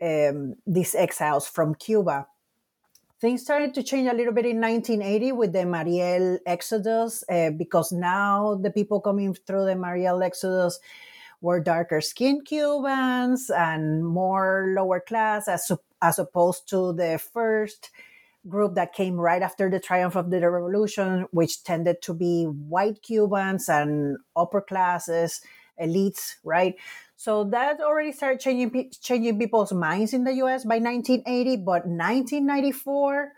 um, these exiles from Cuba things started to change a little bit in 1980 with the Mariel Exodus, uh, because now the people coming through the Mariel Exodus were darker skinned Cubans and more lower class, as, as opposed to the first group that came right after the triumph of the revolution, which tended to be white Cubans and upper classes, elites, right? So that already started changing changing people's minds in the U.S. by 1980, but 1994,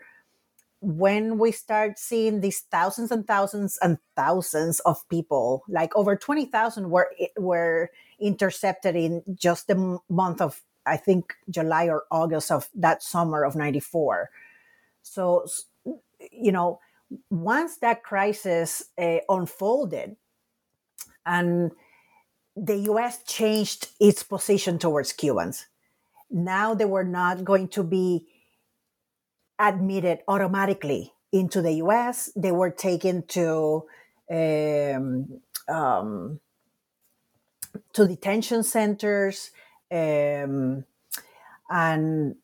when we start seeing these thousands and thousands and thousands of people, like over 20,000 were were intercepted in just the month of I think July or August of that summer of 94. So you know, once that crisis uh, unfolded and the US changed its position towards Cubans. Now they were not going to be admitted automatically into the US. They were taken to um, um, to detention centers, um, and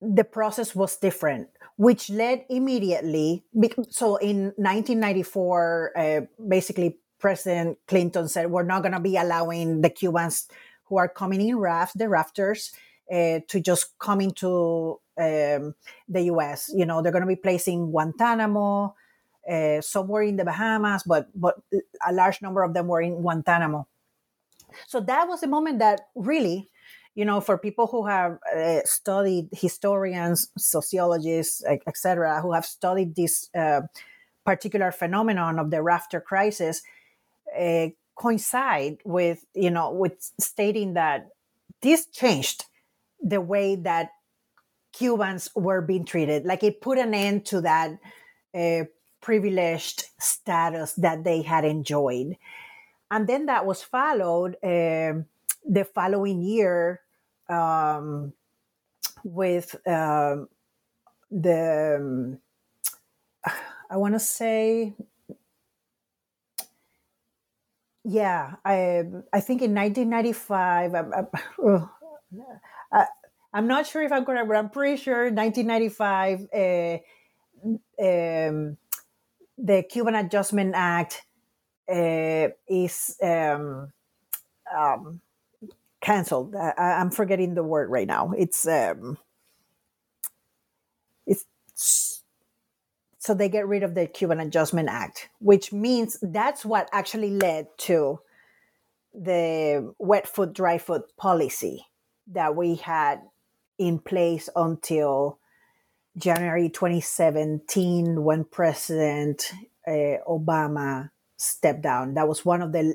the process was different, which led immediately. So in 1994, uh, basically President Clinton said, "We're not going to be allowing the Cubans who are coming in raft, the rafters, uh, to just come into um, the U.S. You know, they're going to be placing Guantanamo." Uh, some were in the Bahamas, but but a large number of them were in Guantanamo. So that was the moment that really, you know, for people who have uh, studied historians, sociologists, etc., who have studied this uh, particular phenomenon of the rafter crisis, uh, coincide with you know with stating that this changed the way that Cubans were being treated. Like it put an end to that uh, privileged status that they had enjoyed. And then that was followed uh, the following year um, with uh, the, um, I want to say, yeah, I, I think in 1995, I, I, I'm not sure if I'm correct, but I'm pretty sure 1995, uh, um, the Cuban Adjustment Act uh, is um, um, canceled. I, am forgetting the word right now. It's um, it's so they get rid of the Cuban Adjustment Act, which means that's what actually led to the wet foot, dry foot policy that we had in place until January 2017 when President uh, Obama stepped down. That was one of the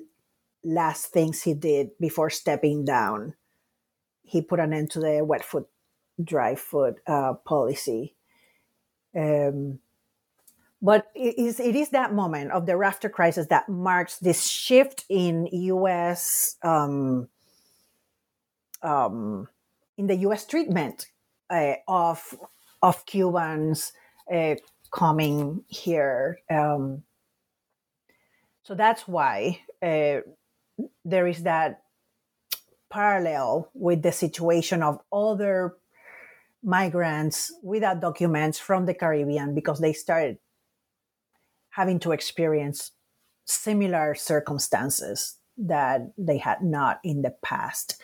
last things he did before stepping down. He put an end to the wet foot, dry foot uh, policy. Um, but it is, it is that moment of the rafter crisis that marks this shift in U.S. Um, um, in the U.S. treatment uh, of of Cubans uh, coming here. Um, so that's why uh, there is that parallel with the situation of other migrants without documents from the Caribbean because they started having to experience similar circumstances that they had not in the past.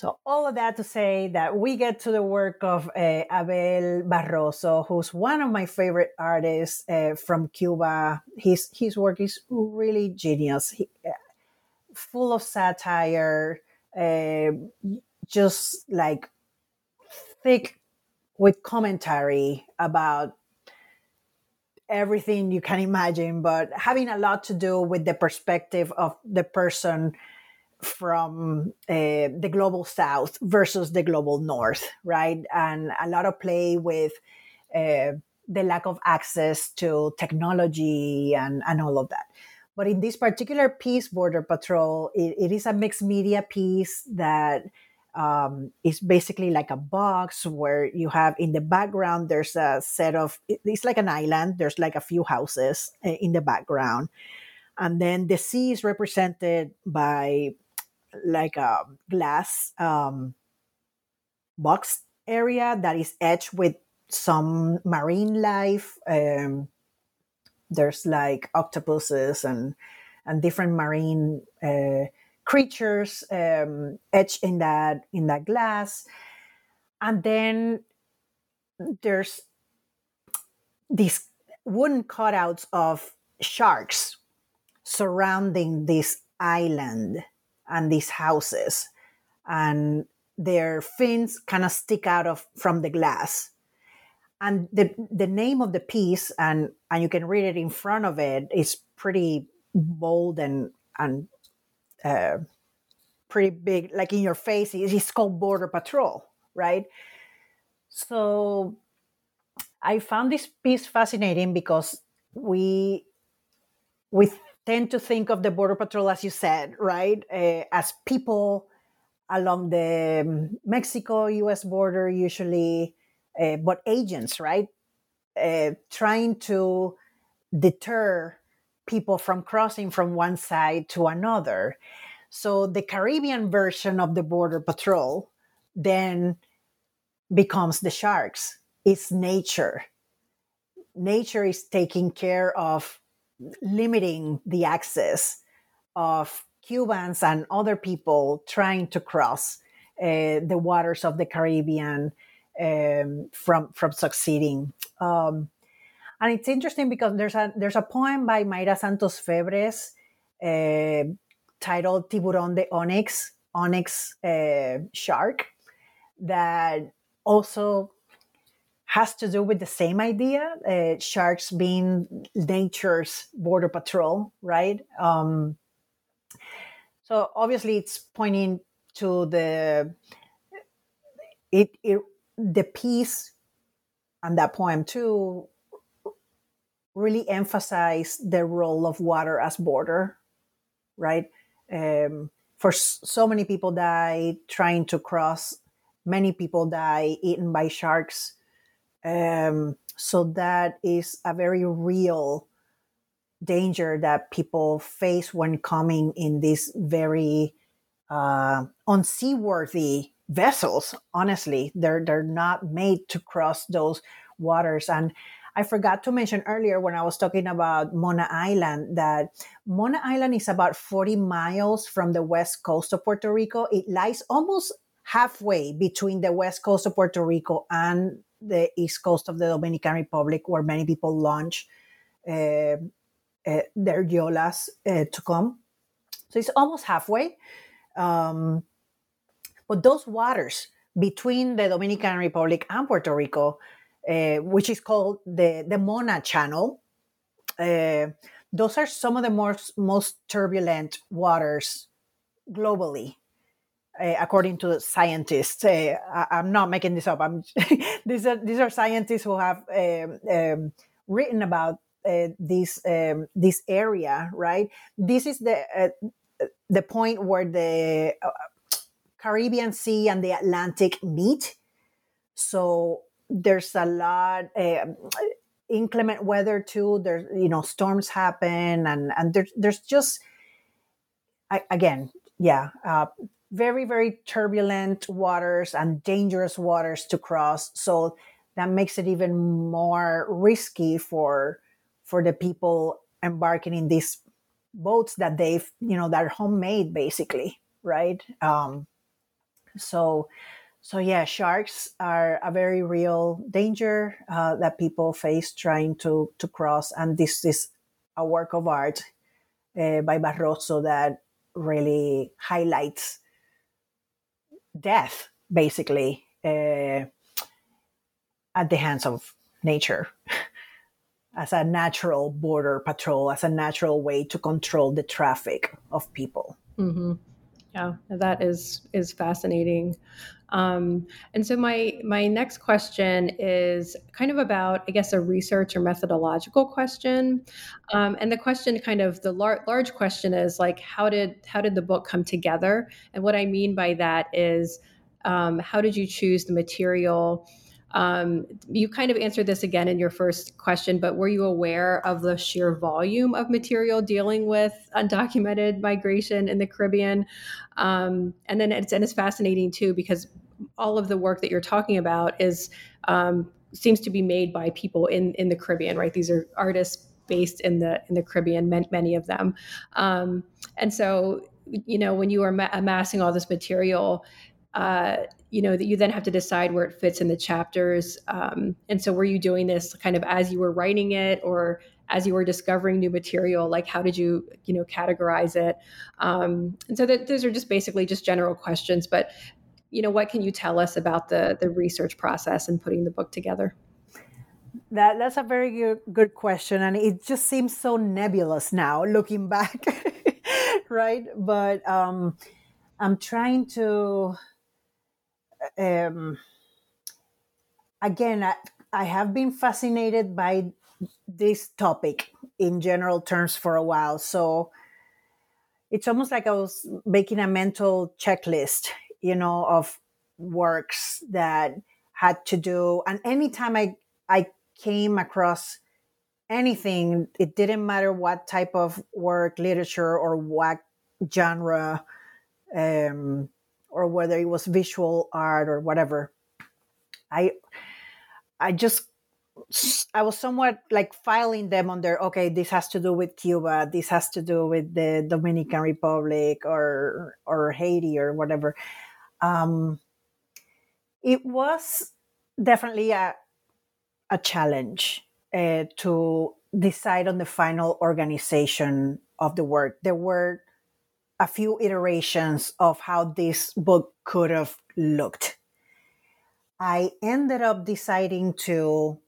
So all of that to say that we get to the work of uh, Abel Barroso, who's one of my favorite artists uh, from Cuba. His his work is really genius, he, uh, full of satire, uh, just like thick with commentary about everything you can imagine, but having a lot to do with the perspective of the person from uh, the global south versus the global north, right? And a lot of play with uh, the lack of access to technology and, and all of that. But in this particular piece, Border Patrol, it, it is a mixed media piece that um, is basically like a box where you have in the background, there's a set of, it's like an island, there's like a few houses uh, in the background. And then the sea is represented by like a glass um, box area that is etched with some marine life. Um, there's like octopuses and and different marine uh, creatures um, etched in that in that glass, and then there's these wooden cutouts of sharks surrounding this island and these houses and their fins kind of stick out of from the glass. And the the name of the piece and and you can read it in front of it is pretty bold and and uh, pretty big like in your face it's called border patrol right? So i found this piece fascinating because we we tend to think of the border patrol as you said right uh, as people along the um, mexico us border usually uh, but agents, right? Uh, trying to deter people from crossing from one side to another. So the Caribbean version of the Border Patrol then becomes the sharks. It's nature. Nature is taking care of limiting the access of Cubans and other people trying to cross uh, the waters of the Caribbean um, from from succeeding. Um, and it's interesting because there's a there's a poem by Mayra Santos Febres uh, titled "Tiburón de Onyx," onyx uh, shark, that also has to do with the same idea uh, sharks being nature's border patrol right? Um, so obviously it's pointing to the it, it the piece and that poem too really emphasize the role of water as border right? Um, for so many people die trying to cross many people die eaten by sharks um, so that is a very real danger that people face when coming in these very uh, unseaworthy vessels. Honestly, they're they're not made to cross those waters. And I forgot to mention earlier when I was talking about Mona Island that Mona Island is about 40 miles from the west coast of Puerto Rico. It lies almost halfway between the west coast of Puerto Rico and the east coast of the Dominican Republic, where many people launch uh, uh, their yolas uh, to come. So it's almost halfway. Um, but those waters between the Dominican Republic and Puerto Rico, uh, which is called the, the Mona Channel, uh, those are some of the most, most turbulent waters globally uh, according to scientists. Uh, I, am not making this up. I'm these are these are scientists who have um, um, written about uh, this um, this area. Right. This is the the point where the uh, Caribbean Sea and the Atlantic meet. So there's a lot inclement weather too. There's you know storms happen and and there's there's just I, again yeah uh, very, very turbulent waters and dangerous waters to cross. So that makes it even more risky for for the people embarking in these boats that they've, you know, that are homemade basically, right? Um, so so yeah, sharks are a very real danger uh, that people face trying to to cross, and this is a work of art uh, by Barroso that really highlights death, basically, uh, at the hands of nature as a natural border patrol, as a natural way to control the traffic of people. Mm-hmm. Yeah, that is is fascinating. Um, and so my my next question is kind of about, I guess, a research or methodological question. Um, and the question, kind of the lar- large question, is like, how did how did the book come together? And what I mean by that is, um, how did you choose the material? Um, you kind of answered this again in your first question, but were you aware of the sheer volume of material dealing with undocumented migration in the Caribbean? Um, and then it's and it's fascinating too because all of the work that you're talking about is um, seems to be made by people in in the Caribbean, right? These are artists based in the in the Caribbean, many of them, um, and so you know when you are ma- amassing all this material uh, you know that you then have to decide where it fits in the chapters. Um, and so were you doing this kind of as you were writing it or as you were discovering new material? Like how did you you know categorize it? Um, and so that those are just basically just general questions but you know what can you tell us about the the research process and putting the book together? That that's a very good, good question and it just seems so nebulous now looking back right? But um i'm trying to um, again, I, I have been fascinated by this topic in general terms for a while. So it's almost like I was making a mental checklist, you know, of works that had to do, and anytime I I came across anything, it didn't matter what type of work, literature, or what genre, um, or whether it was visual art or whatever. I I just I was somewhat like filing them under okay, this has to do with Cuba, this has to do with the Dominican Republic or or Haiti or whatever. Um, it was definitely a a challenge uh, to decide on the final organization of the work. There were a few iterations of how this book could have looked. I ended up deciding to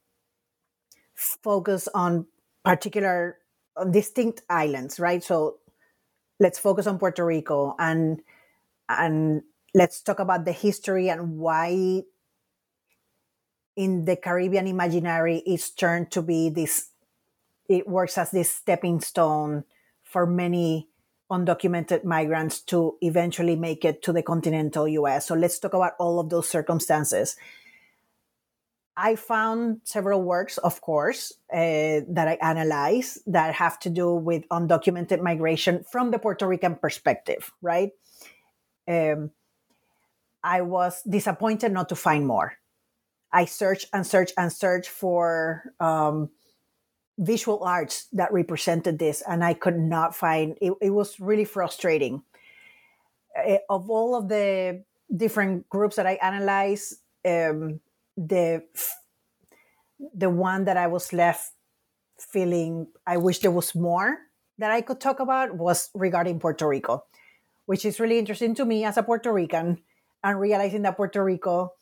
focus on particular on distinct islands, right? So let's focus on Puerto Rico and and let's talk about the history and why in the Caribbean imaginary it's turned to be this it works as this stepping stone for many undocumented migrants to eventually make it to the continental US. So let's talk about all of those circumstances. I found several works, of course, uh, that I analyze that have to do with undocumented migration from the Puerto Rican perspective, right? Um, I was disappointed not to find more. I searched and searched and searched for um, visual arts that represented this, and I could not find. It, it was really frustrating. Uh, of all of the different groups that I analyzed, um, the the one that I was left feeling I wish there was more that I could talk about was regarding Puerto Rico, which is really interesting to me as a Puerto Rican and realizing that Puerto Rico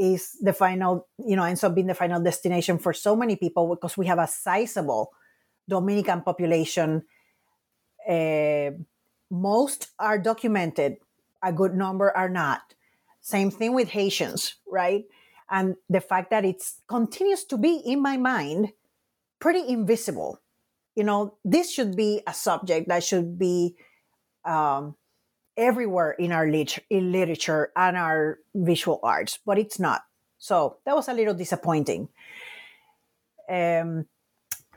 is the final, you know, ends up being the final destination for so many people because we have a sizable Dominican population. Uh, most are documented, a good number are not. Same thing with Haitians, right? and the fact that it continues to be in my mind pretty invisible you know this should be a subject that should be um, everywhere in our lit- in literature and our visual arts but it's not. So that was a little disappointing. Um,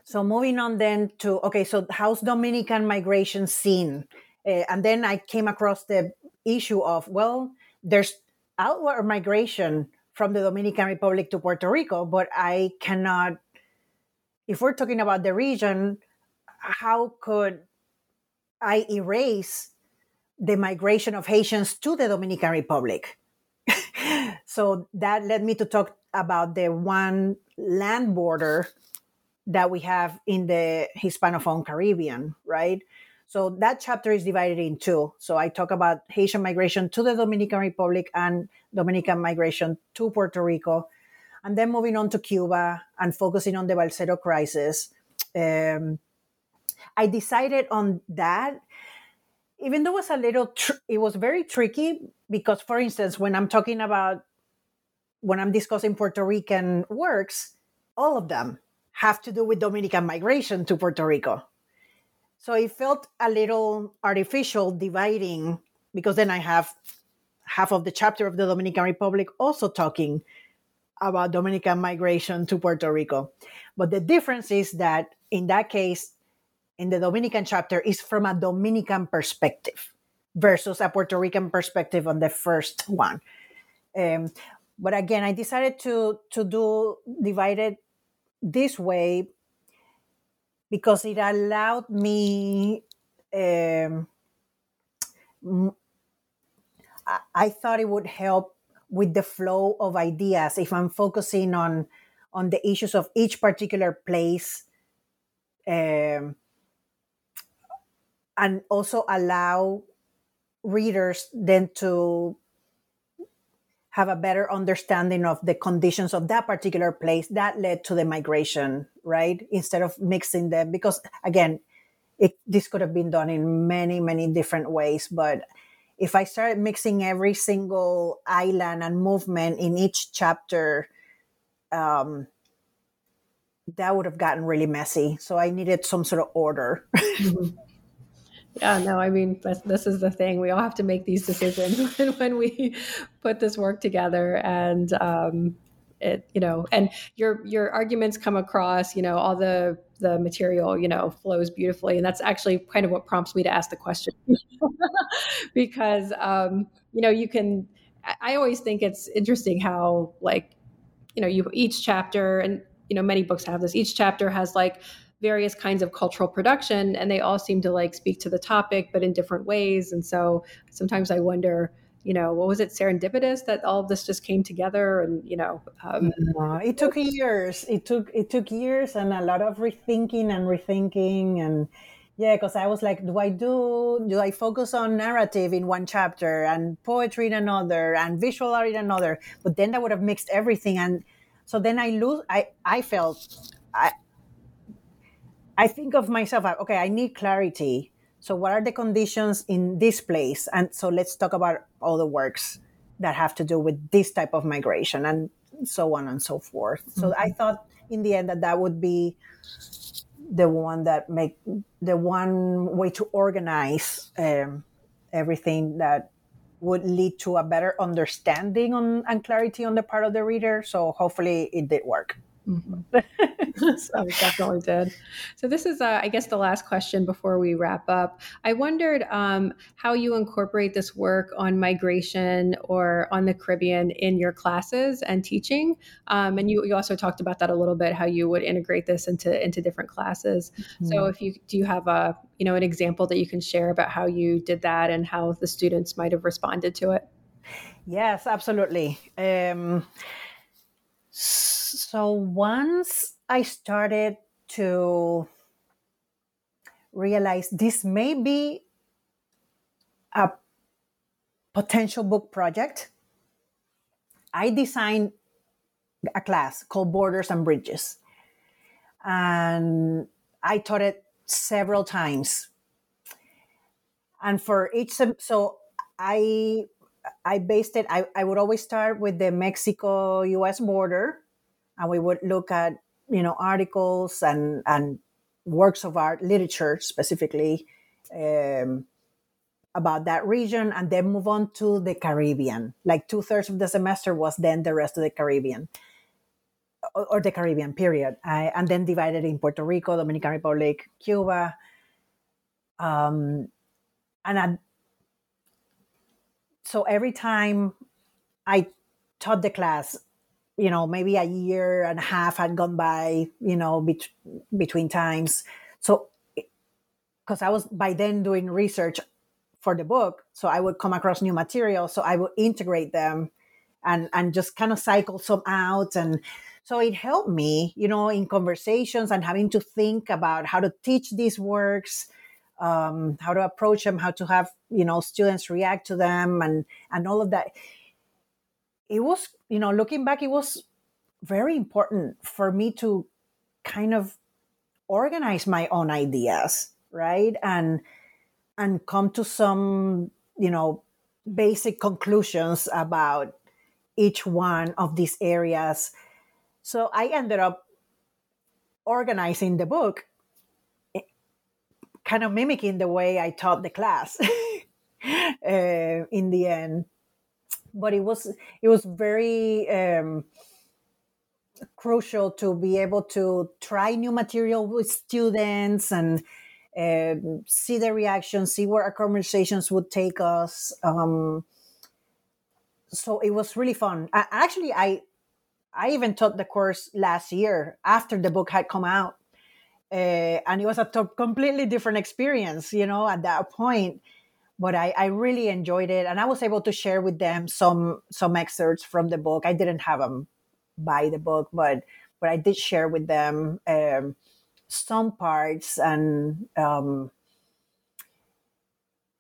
so moving on then to okay so how's dominican migration seen? Uh, and then i came across the issue of well there's outward migration from the Dominican Republic to Puerto Rico, but I cannot, if we're talking about the region, how could I erase the migration of Haitians to the Dominican Republic? so that led me to talk about the one land border that we have in the Hispanophone Caribbean, right? So that chapter is divided in two. So I talk about Haitian migration to the Dominican Republic and Dominican migration to Puerto Rico. And then moving on to Cuba and focusing on the Balsero crisis. Um, I decided on that, even though it was a little, tr- it was very tricky because, for instance, when I'm talking about, when I'm discussing Puerto Rican works, all of them have to do with Dominican migration to Puerto Rico so it felt a little artificial dividing because then I have half of the chapter of the Dominican Republic also talking about Dominican migration to Puerto Rico. But the difference is that in that case, in the Dominican chapter, is from a Dominican perspective versus a Puerto Rican perspective on the first one. Um, but again, I decided to to do divided this way because it allowed me um, I thought it would help with the flow of ideas if I'm focusing on on the issues of each particular place, um, and also allow readers then to have a better understanding of the conditions of that particular place that led to the migration, right? Instead of mixing them, because again, it, this could have been done in many, many different ways. But if I started mixing every single island and movement in each chapter, um, that would have gotten really messy. So I needed some sort of order. Yeah, no, I mean, this is the thing. We all have to make these decisions when, when we put this work together. And, um, it, you know, and your your arguments come across, you know, all the the material, you know, flows beautifully, and that's actually kind of what prompts me to ask the question, because um, you know, you can. I always think it's interesting how like, you know, you each chapter, and you know, many books have this. Each chapter has like various kinds of cultural production and they all seem to like speak to the topic but in different ways. And so sometimes i wonder you know what was it serendipitous that all of this just came together and you know um, no, it took years. It took it took years and a lot of rethinking and rethinking. And yeah because i was like do i do do i focus on narrative in one chapter and poetry in another and visual art in another? But then that would have mixed everything. And so then i lose i i felt i i think of myself okay i need clarity so, what are the conditions in this place? And so, let's talk about all the works that have to do with this type of migration and so on and so forth. Mm-hmm. So, I thought in the end that that would be the one that make the one way to organize um, everything that would lead to a better understanding on and clarity on the part of the reader. So hopefully it did work. Mm-hmm. so definitely did. So this is, uh, I guess, the last question before we wrap up. I wondered um, how you incorporate this work on migration or on the Caribbean in your classes and teaching. Um, and you, you also talked about that a little bit, how you would integrate this into into different classes. Mm-hmm. So if you do you have a you know an example that you can share about how you did that and how the students might have responded to it? Yes, absolutely. Um, so once I started to realize this may be a potential book project, I designed a class called Borders and Bridges. And I taught it several times. And for each, so I I based it, I, I would always start with the Mexico US border, and we would look at, you know, articles and, and works of art, literature specifically, um, about that region, and then move on to the Caribbean. Like two thirds of the semester was then the rest of the Caribbean. Or, or the Caribbean period, I, and then divided in Puerto Rico, Dominican Republic, Cuba, um, and at so every time I taught the class, you know, maybe a year and a half had gone by, you know, bet- between times. So, because I was by then doing research for the book, so I would come across new material, so I would integrate them and and just kind of cycle some out and so it helped me you know in conversations and having to think about how to teach these works um, how to approach them, how to have you know students react to them, and and all of that. It was you know looking back, it was very important for me to kind of organize my own ideas, right, and and come to some you know basic conclusions about each one of these areas. So I ended up organizing the book kind of mimicking the way I taught the class uh, in the end. But it was it was very um, crucial to be able to try new material with students and uh, see the reaction, see where our conversations would take us. Um, so it was really fun. I, actually, I I even taught the course last year after the book had come out uh, and it was a t- completely different experience, you know, at that point. But I, I really enjoyed it, and I was able to share with them some some excerpts from the book. I didn't have them buy the book, but but I did share with them um, some parts, and um,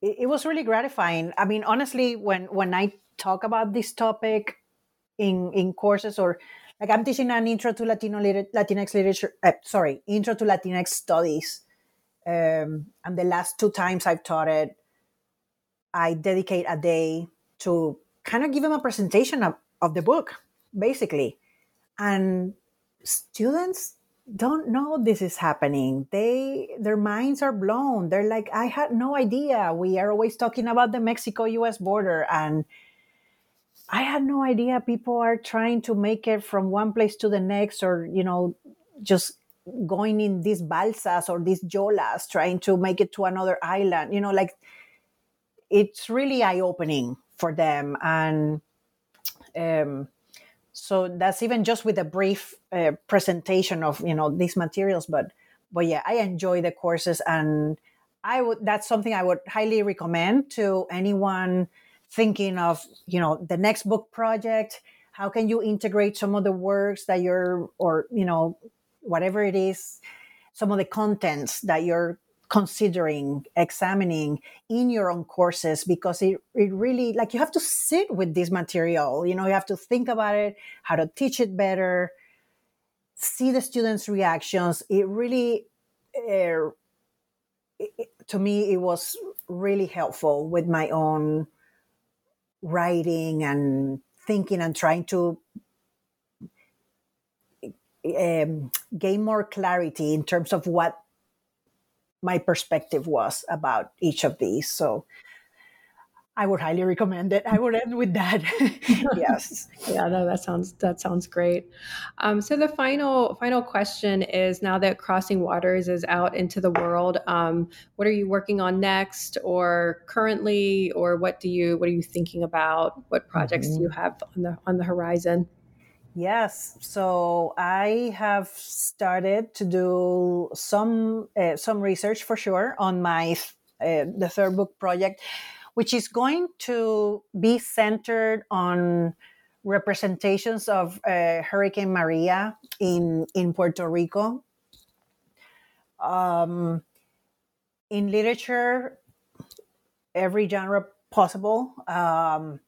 it, it was really gratifying. I mean, honestly, when when I talk about this topic in in courses or like I'm teaching an intro to Latino Latinx literature. Uh, sorry, intro to Latinx studies. Um, and the last two times I've taught it, I dedicate a day to kind of give them a presentation of, of the book, basically. And students don't know this is happening. They their minds are blown. They're like, I had no idea. We are always talking about the Mexico US border and I had no idea people are trying to make it from one place to the next or, you know, just going in these balsas or these yolas trying to make it to another island. You know, like it's really eye opening for them. And um so that's even just with a brief uh, presentation of you know these materials. But but yeah i enjoy the courses. And i would that's something i would highly recommend to anyone thinking of you know the next book project. How can you integrate some of the works that you're or you know whatever it is some of the contents that you're considering examining in your own courses because it, it really like you have to sit with this material you know you have to think about it how to teach it better see the students reactions. It really uh, it, to me it was really helpful with my own writing and thinking and trying to um, gain more clarity in terms of what my perspective was about each of these. So I would highly recommend it. I would end with that. yes. yeah, no, that sounds that sounds great. Um, so the final final question is: Now that Crossing Waters is out into the world, um, what are you working on next, or currently, or what do you what are you thinking about? What projects mm-hmm. do you have on the on the horizon? Yes, so I have started to do some uh, some research for sure on my uh, the third book project, which is going to be centered on representations of uh, Hurricane Maria in in Puerto Rico. Um, in literature, every genre possible, um,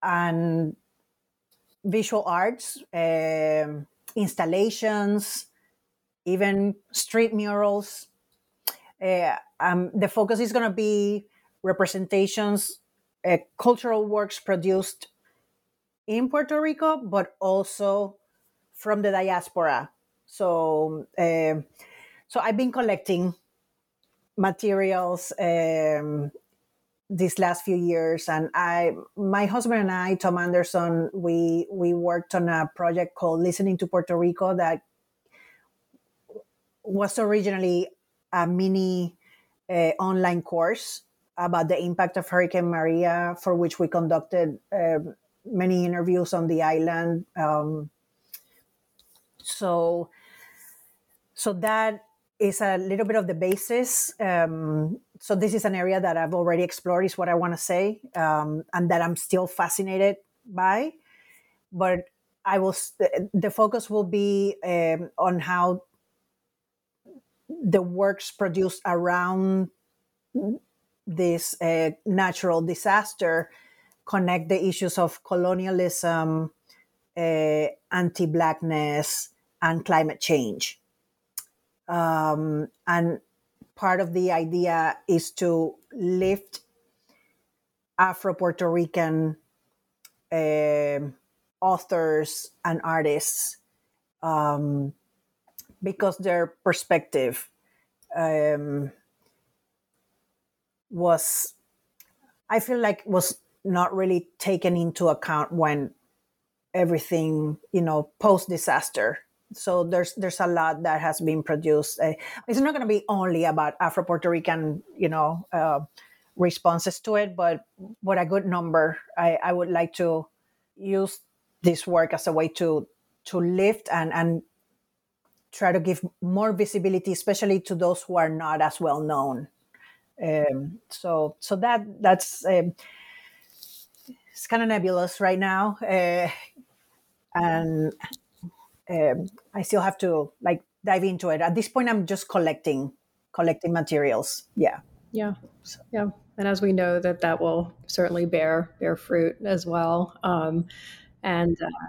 and visual arts, um, installations, even street murals. Uh, um, the focus is going to be representations, uh, cultural works produced in Puerto Rico, but also from the diaspora. So, uh, so I've been collecting materials um, these last few years and i my husband and i tom anderson we we worked on a project called listening to puerto rico that was originally a mini uh, online course about the impact of hurricane maria for which we conducted uh, many interviews on the island um, so so that is a little bit of the basis. Um, so this is an area that I've already explored, is what I want to say, um, and that I'm still fascinated by. But I will. The focus will be um, on how the works produced around this uh, natural disaster connect the issues of colonialism, uh, anti-blackness, and climate change. Um, and part of the idea is to lift Afro Puerto Rican uh, authors and artists um, because their perspective um, was, I feel like, was not really taken into account when everything, you know, post disaster so there's there's a lot that has been produced. Uh, it's not going to be only about Afro Puerto Rican, you know, uh, responses to it, but what a good number. I, I would like to use this work as a way to to lift and and try to give more visibility, especially to those who are not as well known. Um, so so that that's um, it's kind of nebulous right now, uh, and um, I still have to like dive into it. At this point, I'm just collecting collecting materials. Yeah. Yeah. So. Yeah. And as we know that that will certainly bear bear fruit as well. Um, and uh,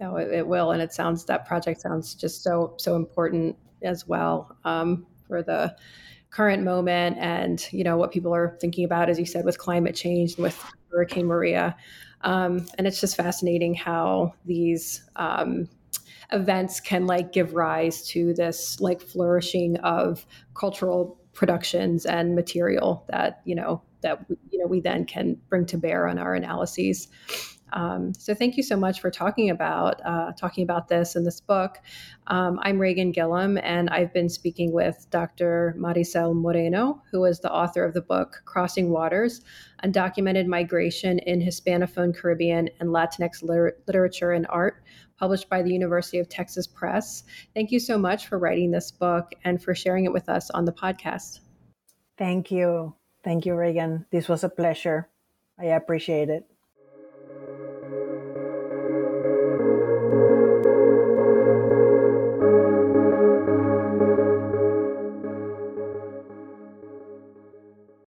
no, it, it, will. And it sounds that project sounds just so so important as well um, for the current moment and you know what people are thinking about, as you said, with climate change and with Hurricane Maria. Um, and it's just fascinating how these um, events can like give rise to this like flourishing of cultural productions and material that you know that you know we then can bring to bear on our analyses. Um, so thank you so much for talking about uh, talking about this in this book. Um, I'm Reagan Gillam, and I've been speaking with Dr. Marisel Moreno, who is the author of the book Crossing Waters: Undocumented Migration in Hispanophone Caribbean and Latinx Liter- Literature and Art, published by the University of Texas Press. Thank you so much for writing this book and for sharing it with us on the podcast. Thank you. Thank you, Reagan. This was a pleasure. I appreciate it.